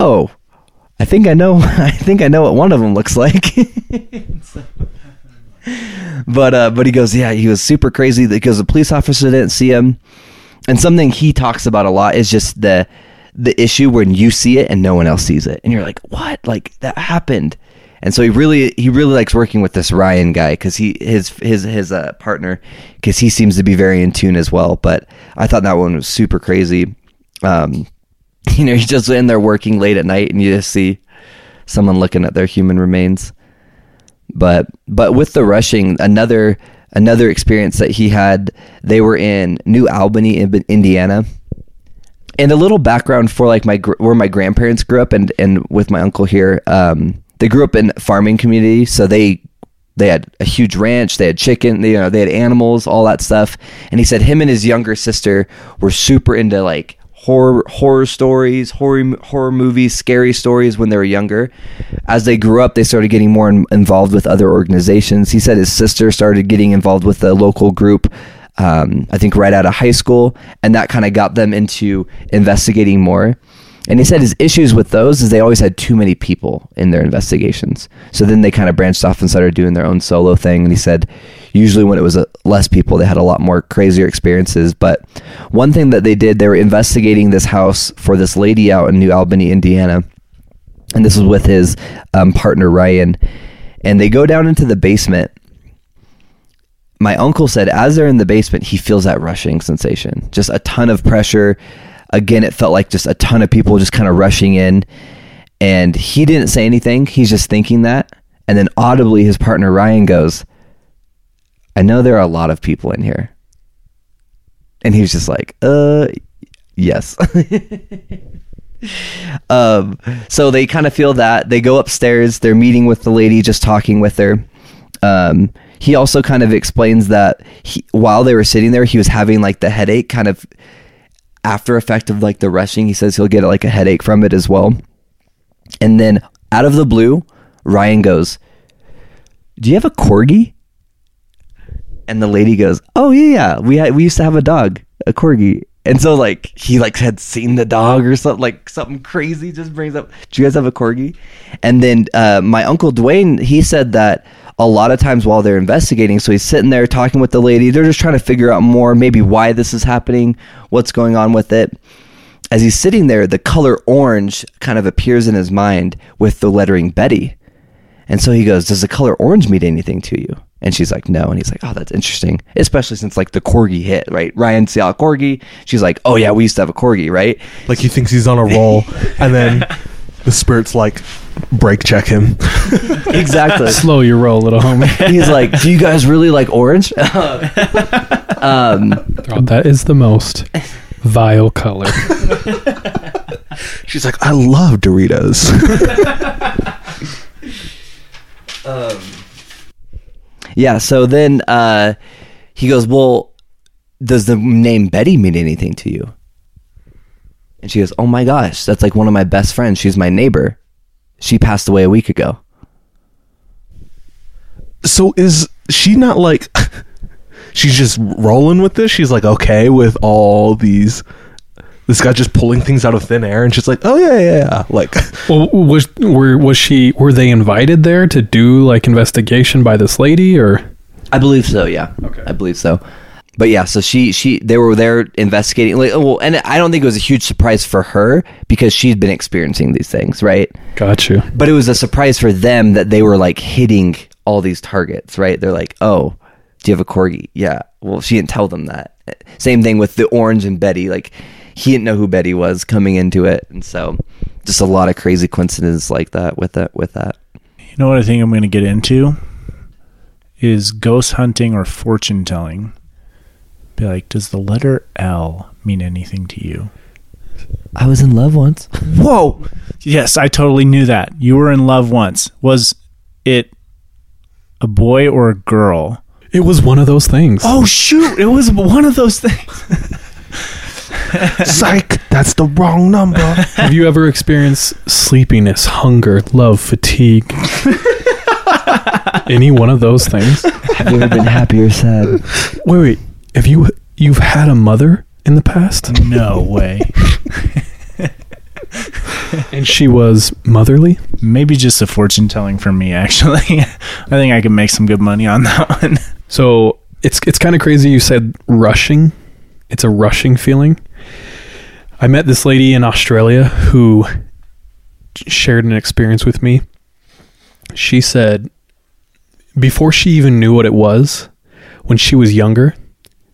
[SPEAKER 6] "Oh." I think I know. I think I know what one of them looks like. but uh, but he goes, yeah, he was super crazy because the police officer didn't see him. And something he talks about a lot is just the the issue when you see it and no one else sees it, and you're like, what? Like that happened. And so he really he really likes working with this Ryan guy because he his his his uh, partner because he seems to be very in tune as well. But I thought that one was super crazy. Um, you know, he's just in there working late at night, and you just see someone looking at their human remains. But but with the rushing, another another experience that he had, they were in New Albany, Indiana. And a little background for like my where my grandparents grew up, and and with my uncle here, um, they grew up in farming community, so they they had a huge ranch, they had chicken, they, you know, they had animals, all that stuff. And he said him and his younger sister were super into like horror horror stories, horror horror movies, scary stories when they were younger. As they grew up, they started getting more in, involved with other organizations. He said his sister started getting involved with the local group. Um, I think right out of high school, and that kind of got them into investigating more. And he said his issues with those is they always had too many people in their investigations. So then they kind of branched off and started doing their own solo thing. And he said usually when it was uh, less people, they had a lot more crazier experiences. But one thing that they did, they were investigating this house for this lady out in New Albany, Indiana. And this was with his um, partner, Ryan. And they go down into the basement. My uncle said as they're in the basement, he feels that rushing sensation, just a ton of pressure again, it felt like just a ton of people just kind of rushing in. And he didn't say anything. He's just thinking that. And then audibly, his partner Ryan goes, I know there are a lot of people in here. And he was just like, uh, yes. um, so they kind of feel that. They go upstairs. They're meeting with the lady, just talking with her. Um, he also kind of explains that he, while they were sitting there, he was having like the headache kind of after effect of like the rushing. He says he'll get like a headache from it as well. And then out of the blue, Ryan goes, "Do you have a corgi?" And the lady goes, "Oh yeah, yeah. We had, we used to have a dog, a corgi." And so like he like had seen the dog or something like something crazy just brings up. Do you guys have a corgi? And then uh, my uncle Dwayne he said that a lot of times while they're investigating, so he's sitting there talking with the lady. They're just trying to figure out more, maybe why this is happening, what's going on with it. as he's sitting there, the color orange kind of appears in his mind with the lettering Betty. And so he goes, Does the color orange mean anything to you? And she's like, No. And he's like, Oh, that's interesting. Especially since like the corgi hit, right? Ryan a corgi. She's like, Oh, yeah, we used to have a corgi, right?
[SPEAKER 4] Like he thinks he's on a roll, and then the spirit's like, break check him.
[SPEAKER 6] Exactly.
[SPEAKER 7] Slow your roll, little homie.
[SPEAKER 6] he's like, Do you guys really like orange? um,
[SPEAKER 7] Oh, that is the most vile color.
[SPEAKER 4] She's like, I love Doritos.
[SPEAKER 6] yeah, so then uh, he goes, Well, does the name Betty mean anything to you? And she goes, Oh my gosh, that's like one of my best friends. She's my neighbor. She passed away a week ago.
[SPEAKER 4] so is she not like she's just rolling with this? She's like okay with all these this guy just pulling things out of thin air and she's like, "Oh yeah, yeah, yeah." Like
[SPEAKER 7] well, was were was she were they invited there to do like investigation by this lady or?
[SPEAKER 6] I believe so. Yeah.
[SPEAKER 7] Okay.
[SPEAKER 6] I believe so. But yeah, so she she they were there investigating. Like, oh, well, and I don't think it was a huge surprise for her because she'd been experiencing these things, right?
[SPEAKER 7] Got you.
[SPEAKER 6] But it was a surprise for them that they were like hitting all these targets, right? They're like, "Oh, do you have a corgi?" Yeah. Well, she didn't tell them that. Same thing with the orange and Betty. Like, he didn't know who Betty was coming into it, and so just a lot of crazy coincidences like that with that. With that.
[SPEAKER 5] You know what I think I'm going to get into is ghost hunting or fortune telling. Be like, does the letter L mean anything to you?
[SPEAKER 6] I was in love once.
[SPEAKER 5] Whoa! Yes, I totally knew that. You were in love once. Was it a boy or a girl?
[SPEAKER 7] It was one of those things.
[SPEAKER 5] Oh shoot! It was one of those things.
[SPEAKER 4] psych, that's the wrong number.
[SPEAKER 7] Have you ever experienced sleepiness, hunger, love, fatigue? Any one of those things?
[SPEAKER 6] Have you ever been happy or sad?
[SPEAKER 7] Wait, wait. Have you you've had a mother in the past
[SPEAKER 5] No way.
[SPEAKER 7] and she was motherly?
[SPEAKER 5] Maybe just a fortune telling for me. Actually, I think I could make some good money on that one.
[SPEAKER 7] So it's it's kind of crazy. You said rushing. It's a rushing feeling. I met this lady in Australia who shared an experience with me. She said before she even knew what it was, when she was younger,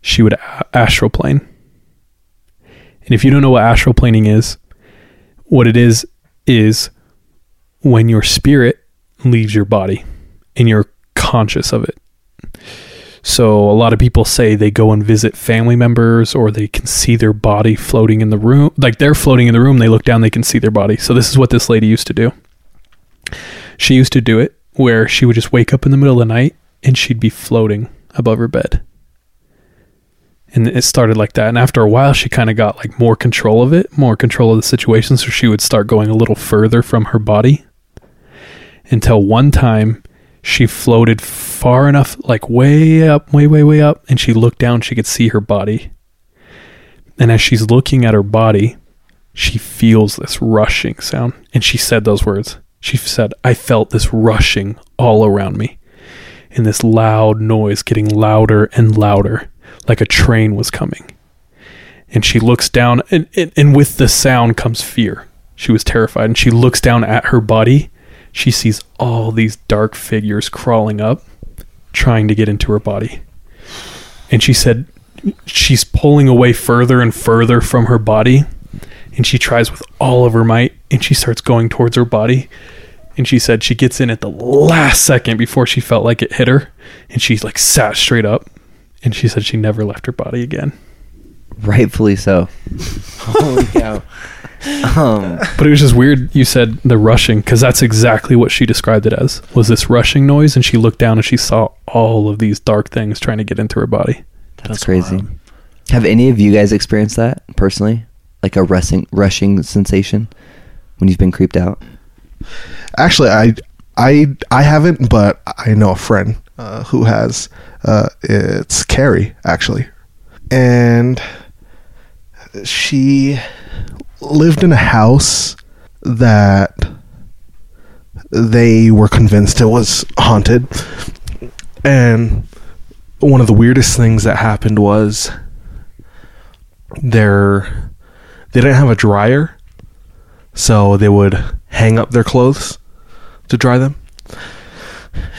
[SPEAKER 7] she would astral plane. And if you don't know what astral planing is, what it is is when your spirit leaves your body and you're conscious of it. So a lot of people say they go and visit family members or they can see their body floating in the room. Like they're floating in the room, they look down, they can see their body. So this is what this lady used to do. She used to do it where she would just wake up in the middle of the night and she'd be floating above her bed. And it started like that. And after a while, she kind of got like more control of it, more control of the situation. So she would start going a little further from her body until one time she floated far enough, like way up, way, way, way up. And she looked down, she could see her body. And as she's looking at her body, she feels this rushing sound. And she said those words. She said, I felt this rushing all around me. And this loud noise getting louder and louder, like a train was coming. And she looks down, and, and, and with the sound comes fear. She was terrified. And she looks down at her body. She sees all these dark figures crawling up, trying to get into her body. And she said, she's pulling away further and further from her body and she tries with all of her might and she starts going towards her body and she said she gets in at the last second before she felt like it hit her and she like sat straight up and she said she never left her body again
[SPEAKER 6] Rightfully so. Holy cow. Um,
[SPEAKER 7] but it was just weird you said the rushing because that's exactly what she described it as was this rushing noise and she looked down and she saw all of these dark things trying to get into her body
[SPEAKER 6] that's, crazy. Have any of you guys experienced that personally? Like a rushing, rushing sensation when you've been creeped out?
[SPEAKER 4] Actually, I I I haven't, but I know a friend uh, who has. Uh, it's Carrie actually, and she lived in a house that they were convinced it was haunted, and one of the weirdest things that happened was their they didn't have a dryer, so they would hang up their clothes to dry them.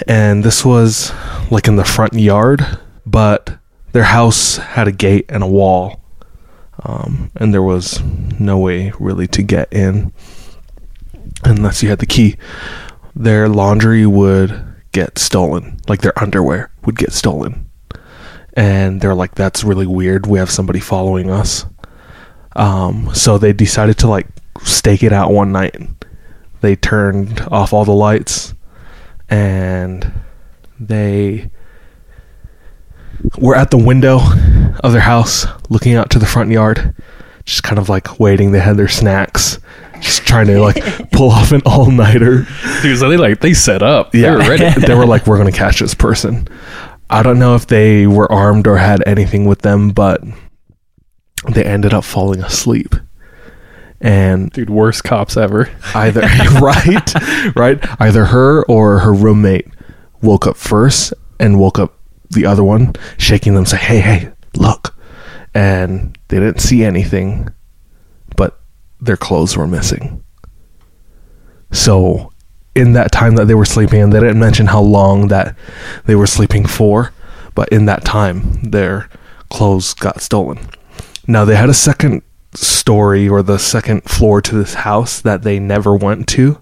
[SPEAKER 4] And this was like in the front yard, but their house had a gate and a wall, um, and there was no way really to get in unless you had the key. Their laundry would get stolen, like their underwear would get stolen. And they're like, that's really weird. We have somebody following us. Um, so they decided to like stake it out one night. They turned off all the lights and they were at the window of their house looking out to the front yard, just kind of like waiting. They had their snacks, just trying to like pull off an all nighter.
[SPEAKER 7] Dude, so they like they set up.
[SPEAKER 4] yeah They
[SPEAKER 7] were ready.
[SPEAKER 4] they were like, "We're gonna catch this person." I don't know if they were armed or had anything with them, but they ended up falling asleep. And
[SPEAKER 7] Dude, worst cops ever.
[SPEAKER 4] either right, right, either her or her roommate woke up first and woke up the other one, shaking them, say, "Hey, hey, look!" And they didn't see anything, but their clothes were missing. So, in that time that they were sleeping, and they didn't mention how long that they were sleeping for, but in that time, their clothes got stolen. Now, they had a second story or the second floor to this house that they never went to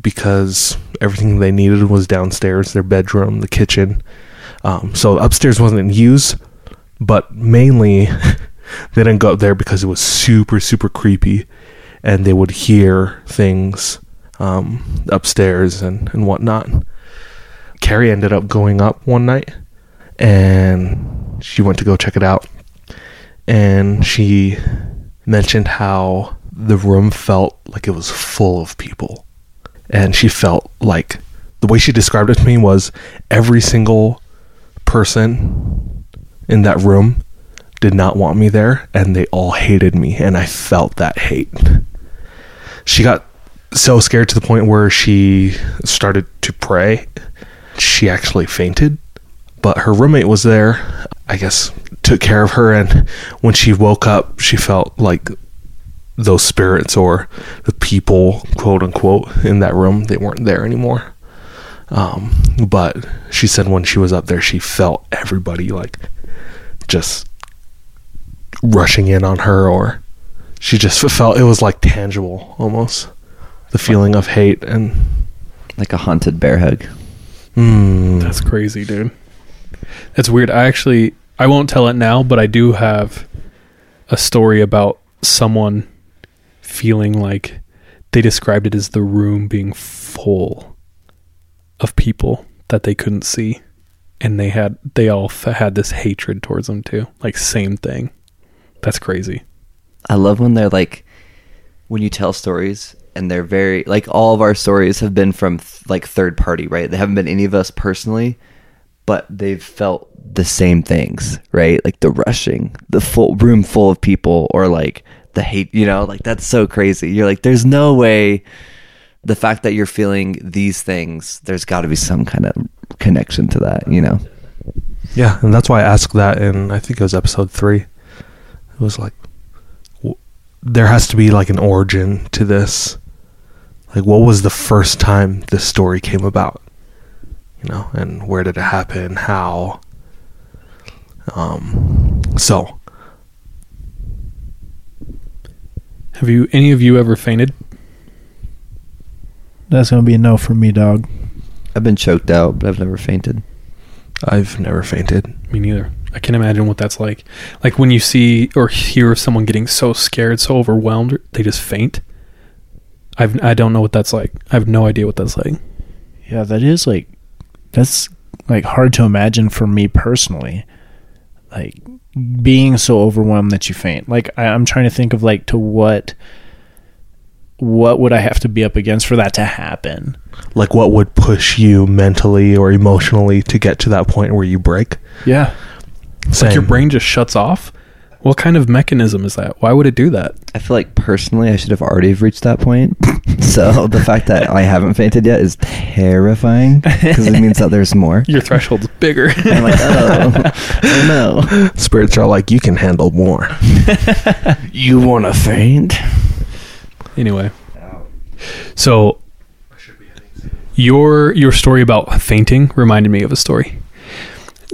[SPEAKER 4] because everything they needed was downstairs their bedroom, the kitchen. Um, so, upstairs wasn't in use, but mainly they didn't go up there because it was super, super creepy and they would hear things um, upstairs and, and whatnot. Carrie ended up going up one night and she went to go check it out. And she mentioned how the room felt like it was full of people. And she felt like the way she described it to me was every single person in that room did not want me there and they all hated me and I felt that hate. She got so scared to the point where she started to pray. She actually fainted, but her roommate was there. I guess took care of her and when she woke up, she felt like those spirits or the people, quote unquote, in that room, they weren't there anymore. Um, but she said when she was up there, she felt everybody like just rushing in on her, or she just felt it was like tangible almost the feeling of hate and
[SPEAKER 6] Like a haunted bear hug.
[SPEAKER 4] mm,
[SPEAKER 7] That's crazy, dude. That's weird. I actually I won't tell it now, but I do have a story about someone feeling like they described it as the room being full of people that they couldn't see and they had they all f- had this hatred towards them too. Like same thing. That's crazy.
[SPEAKER 6] I love when they're like when you tell stories and they're very like all of our stories have been from th- like third party, right? They haven't been any of us personally, but they've felt the same things, right? Like the rushing, the full room full of people or like the hate, you know, like that's so crazy. You're like there's no way the fact that you're feeling these things, there's got to be some kind of connection to that, you know.
[SPEAKER 4] yeah, and that's why I asked that in I think it was episode three. It was like w- there has to be like an origin to this. Like, what was the first time this story came about? You know, and where did it happen? How? Um, so
[SPEAKER 7] Have you any of you ever fainted?
[SPEAKER 5] That's gonna be a no from me, dog.
[SPEAKER 6] I've been choked out, but I've never fainted.
[SPEAKER 4] I've never fainted.
[SPEAKER 7] Me neither. I can't imagine what that's like. Like when you see or hear someone getting so scared, so overwhelmed, they just faint. I've I don't know what that's like. I have no idea what that's like.
[SPEAKER 5] Yeah, that is like that's like hard to imagine for me personally. Like being so overwhelmed that you faint. Like I, I'm trying to think of like to what what would I have to be up against for that to happen?
[SPEAKER 4] Like, what would push you mentally or emotionally to get to that point where you break?
[SPEAKER 5] Yeah.
[SPEAKER 7] It's like your brain just shuts off. What kind of mechanism is that? Why would it do that?
[SPEAKER 6] I feel like personally I should have already have reached that point. so the fact that I haven't fainted yet is terrifying because it means that there's more.
[SPEAKER 7] Your threshold's bigger.
[SPEAKER 6] I'm like, oh, oh no.
[SPEAKER 4] Spirits are like, you can handle more.
[SPEAKER 6] You want to faint?
[SPEAKER 7] anyway. So your your story about fainting reminded me of a story.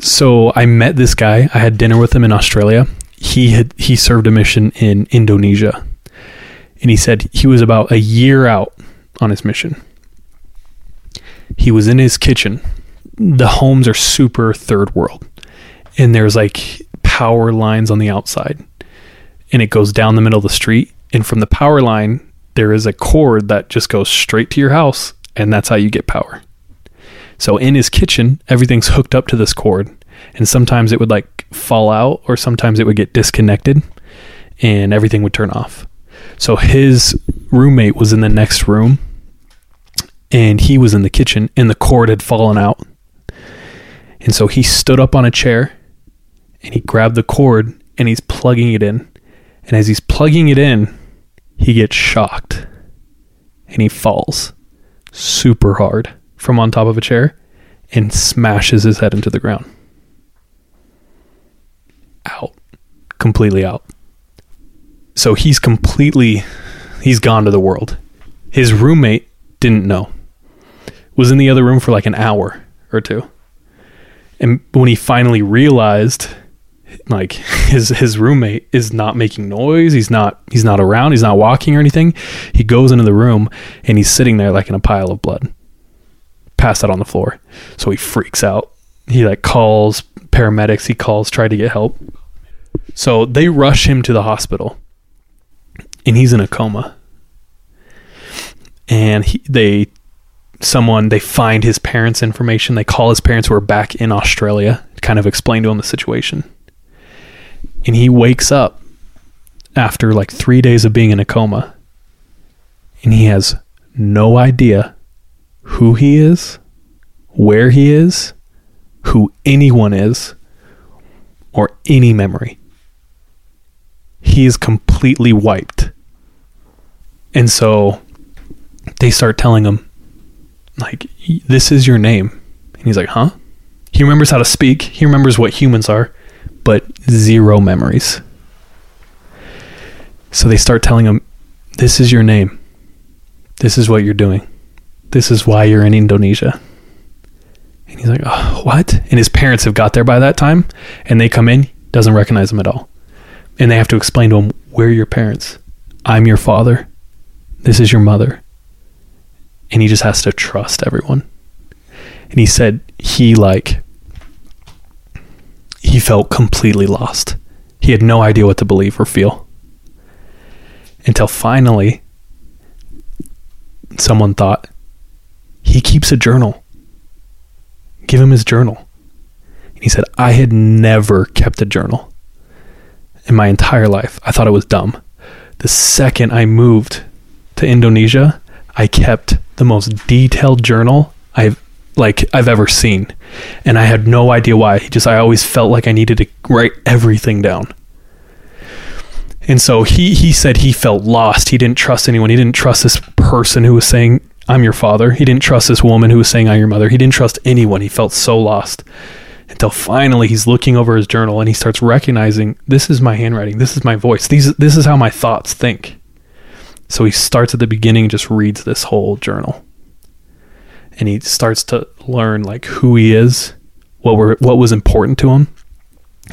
[SPEAKER 7] So I met this guy. I had dinner with him in Australia. He had he served a mission in Indonesia. And he said he was about a year out on his mission. He was in his kitchen. The homes are super third world. And there's like power lines on the outside. And it goes down the middle of the street. And from the power line, there is a cord that just goes straight to your house. And that's how you get power. So in his kitchen, everything's hooked up to this cord. And sometimes it would like fall out, or sometimes it would get disconnected and everything would turn off. So his roommate was in the next room and he was in the kitchen and the cord had fallen out. And so he stood up on a chair and he grabbed the cord and he's plugging it in. And as he's plugging it in, he gets shocked and he falls super hard from on top of a chair and smashes his head into the ground. Out. Completely out. So he's completely he's gone to the world. His roommate didn't know. Was in the other room for like an hour or two. And when he finally realized like his his roommate is not making noise, he's not he's not around, he's not walking or anything, he goes into the room and he's sitting there like in a pile of blood. Passed out on the floor. So he freaks out. He like calls paramedics, he calls try to get help. So they rush him to the hospital and he's in a coma. And he, they, someone, they find his parents' information. They call his parents who are back in Australia to kind of explain to him the situation. And he wakes up after like three days of being in a coma. And he has no idea who he is, where he is, who anyone is, or any memory. He is completely wiped. And so they start telling him, like, this is your name. And he's like, huh? He remembers how to speak, he remembers what humans are, but zero memories. So they start telling him, this is your name. This is what you're doing. This is why you're in Indonesia. And he's like, oh, what? And his parents have got there by that time, and they come in, doesn't recognize him at all. And they have to explain to him, we're your parents. I'm your father. This is your mother. And he just has to trust everyone. And he said he like he felt completely lost. He had no idea what to believe or feel. Until finally someone thought he keeps a journal. Give him his journal. And he said, I had never kept a journal in my entire life. I thought it was dumb. The second I moved to Indonesia, I kept the most detailed journal I've like I've ever seen. And I had no idea why. Just I always felt like I needed to write everything down. And so he he said he felt lost. He didn't trust anyone. He didn't trust this person who was saying I'm your father. He didn't trust this woman who was saying I'm your mother. He didn't trust anyone. He felt so lost. Until finally he's looking over his journal and he starts recognizing this is my handwriting. This is my voice. These this is how my thoughts think. So he starts at the beginning and just reads this whole journal. And he starts to learn like who he is, what were what was important to him.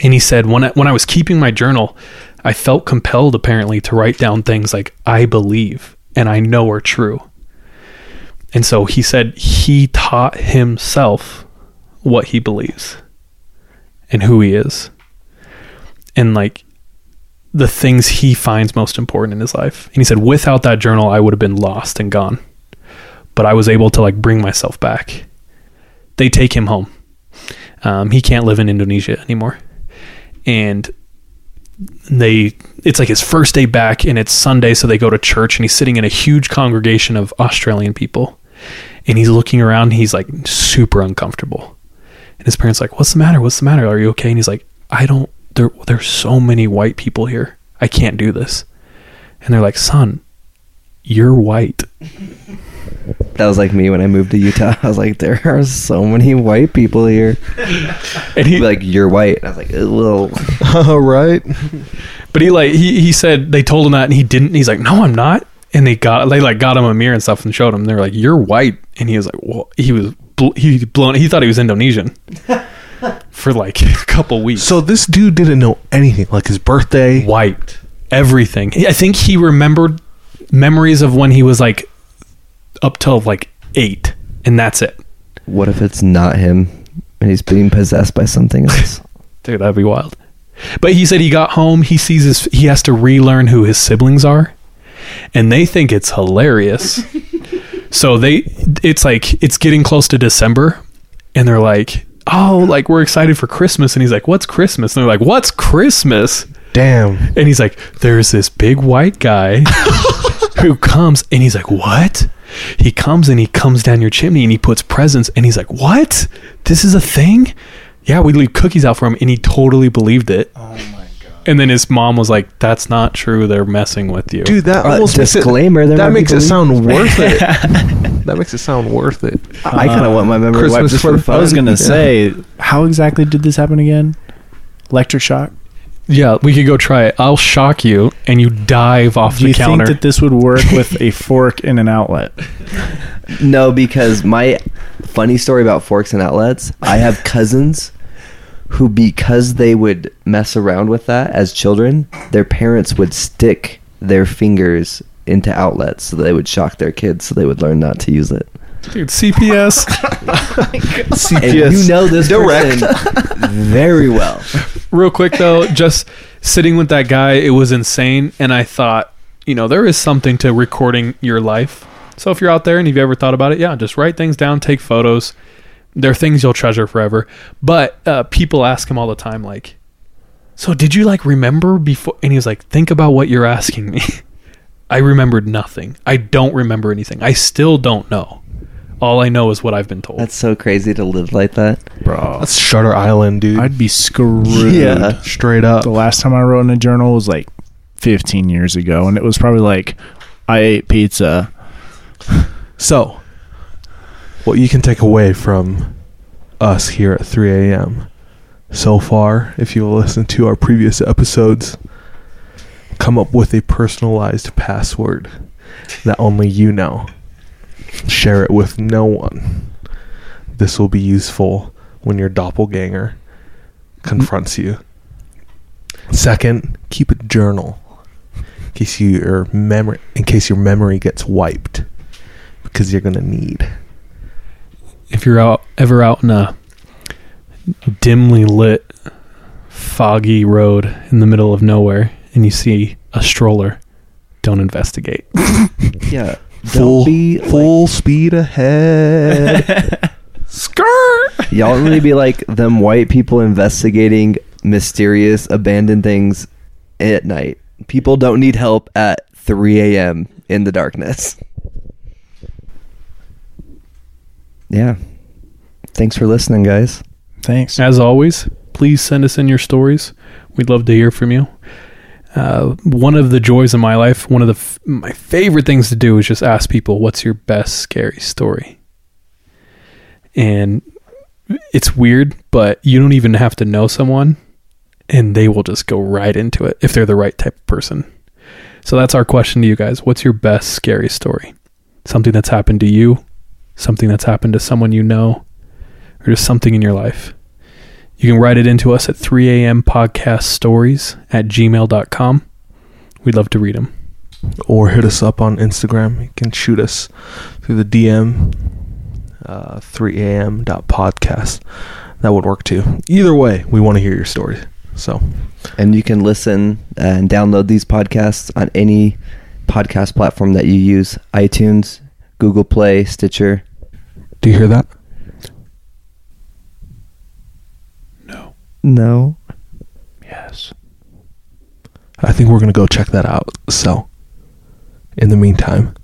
[SPEAKER 7] And he said when I, when I was keeping my journal, I felt compelled apparently to write down things like I believe and I know are true. And so he said he taught himself what he believes and who he is. And like the things he finds most important in his life. And he said, without that journal, I would have been lost and gone. But I was able to like bring myself back. They take him home. Um, he can't live in Indonesia anymore. And they, it's like his first day back and it's Sunday. So they go to church and he's sitting in a huge congregation of Australian people. And he's looking around. he's like super uncomfortable. And his parents like, what's the matter? What's the matter? Are you okay? And he's like, I don't there there's so many white people here. I can't do this." And they're like, "Son, you're white."
[SPEAKER 6] That was like me when I moved to Utah. I was like, there are so many white people here.
[SPEAKER 7] And he
[SPEAKER 6] like, you're white. And I was like, well,
[SPEAKER 4] All right.
[SPEAKER 7] But he like he he said they told him that and he didn't. He's like, no, I'm not. And they got they like got him a mirror and stuff and showed him. They're like, you're white, and he was like, well, he was bl- he blown. He thought he was Indonesian for like a couple weeks.
[SPEAKER 4] So this dude didn't know anything, like his birthday.
[SPEAKER 7] white, everything. I think he remembered memories of when he was like up till like eight, and that's it.
[SPEAKER 6] what if it's not him and he's being possessed by something else?
[SPEAKER 7] Dude, that'd be wild. But he said he got home, he sees his he has to relearn who his siblings are. And they think it's hilarious. so they it's like it's getting close to December and they're like, "Oh, like we're excited for Christmas." And he's like, "What's Christmas?" And they're like, "What's Christmas?"
[SPEAKER 4] Damn.
[SPEAKER 7] And he's like, "There's this big white guy who comes and he's like, "What?" He comes and he comes down your chimney and he puts presents and he's like, "What? This is a thing?" Yeah, we leave cookies out for him and he totally believed it. Oh. And then his mom was like, "That's not true. They're messing with you."
[SPEAKER 4] Dude, that
[SPEAKER 6] Uh,
[SPEAKER 4] almost makes it,
[SPEAKER 6] disclaimer, there
[SPEAKER 4] that makes it sound worth it. that makes it sound worth it.
[SPEAKER 6] I kind of want my memory
[SPEAKER 4] Christmas
[SPEAKER 6] wiped just
[SPEAKER 4] for
[SPEAKER 6] for fun.
[SPEAKER 5] I was gonna
[SPEAKER 4] Yeah.
[SPEAKER 5] say, how exactly did this happen again? Electric shock.
[SPEAKER 7] Yeah, we could go try it. I'll shock you and you dive off
[SPEAKER 5] Do
[SPEAKER 7] the
[SPEAKER 5] you
[SPEAKER 7] counter.
[SPEAKER 5] think that this would work with a fork and an outlet?
[SPEAKER 6] No, because my funny story about forks and outlets, I have cousins who, because they would mess around with that as children, their parents would stick their fingers into outlets so they would shock their kids so they would learn not to use it.
[SPEAKER 7] Dude, CPS.
[SPEAKER 6] And you know this person very well.
[SPEAKER 7] Real quick though, just sitting with that guy, it was insane. And I thought, you know, there is something to recording your life. So if you're out there and you've ever thought about it, yeah, just write things down, take photos. They're things you'll treasure forever. But uh, people ask him all the time, like, so did you like remember before? And he was like, think about what you're asking me. I remembered nothing. I don't remember anything. I still don't know. All I know is what I've been told.
[SPEAKER 6] That's so crazy to live like that.
[SPEAKER 5] Bro,
[SPEAKER 4] That's Shutter Island, dude.
[SPEAKER 5] I'd be screwed.
[SPEAKER 6] Yeah.
[SPEAKER 4] Straight up.
[SPEAKER 5] The last time I wrote in a journal was like 15 years ago, and it was probably like, I ate pizza.
[SPEAKER 4] So, what you can take away from us here at 3 a.m. so far, if you listen to our previous episodes, come up with a personalized password that only you know. Share it with no one. This will be useful when your doppelganger confronts you. Second, keep a journal in case your memory in case your memory gets wiped because you're gonna need.
[SPEAKER 7] If you're out ever out in a dimly lit foggy road in the middle of nowhere and you see a stroller don't investigate
[SPEAKER 6] Yeah.
[SPEAKER 4] Full full speed ahead.
[SPEAKER 7] skirt
[SPEAKER 6] Y'all really be like them white people investigating mysterious abandoned things at night. People don't need help at 3 a.m. in the darkness. Yeah. Thanks for listening, guys.
[SPEAKER 5] Thanks.
[SPEAKER 7] as always please send us in your stories we'd love to hear from you uh, one of the joys of my life one of the f- my favorite things to do is just ask people what's your best scary story and it's weird but you don't even have to know someone and they will just go right into it if they're the right type of person so that's our question to you guys what's your best scary story something that's happened to you something that's happened to someone you know or just something in your life you can write it into us at 3 a.m. podcast stories at gmail.com. We'd love to read them.
[SPEAKER 4] or hit us up on Instagram. You can shoot us through the DM, uh, 3 a.m. podcast. That would work too. Either way, we want to hear your stories. So,
[SPEAKER 6] And you can listen and download these podcasts on any podcast platform that you use iTunes, Google Play, Stitcher.
[SPEAKER 4] Do you hear that?
[SPEAKER 7] No.
[SPEAKER 6] No.
[SPEAKER 5] Yes.
[SPEAKER 4] I think we're going to go check that out. So, in the meantime,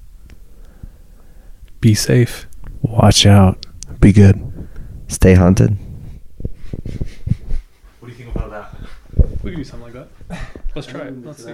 [SPEAKER 7] Be safe.
[SPEAKER 5] Watch out.
[SPEAKER 4] be good.
[SPEAKER 6] Stay haunted.
[SPEAKER 4] What do you think about that?
[SPEAKER 7] We could do something like that. Let's try it. Let's see.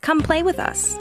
[SPEAKER 9] Come play with us.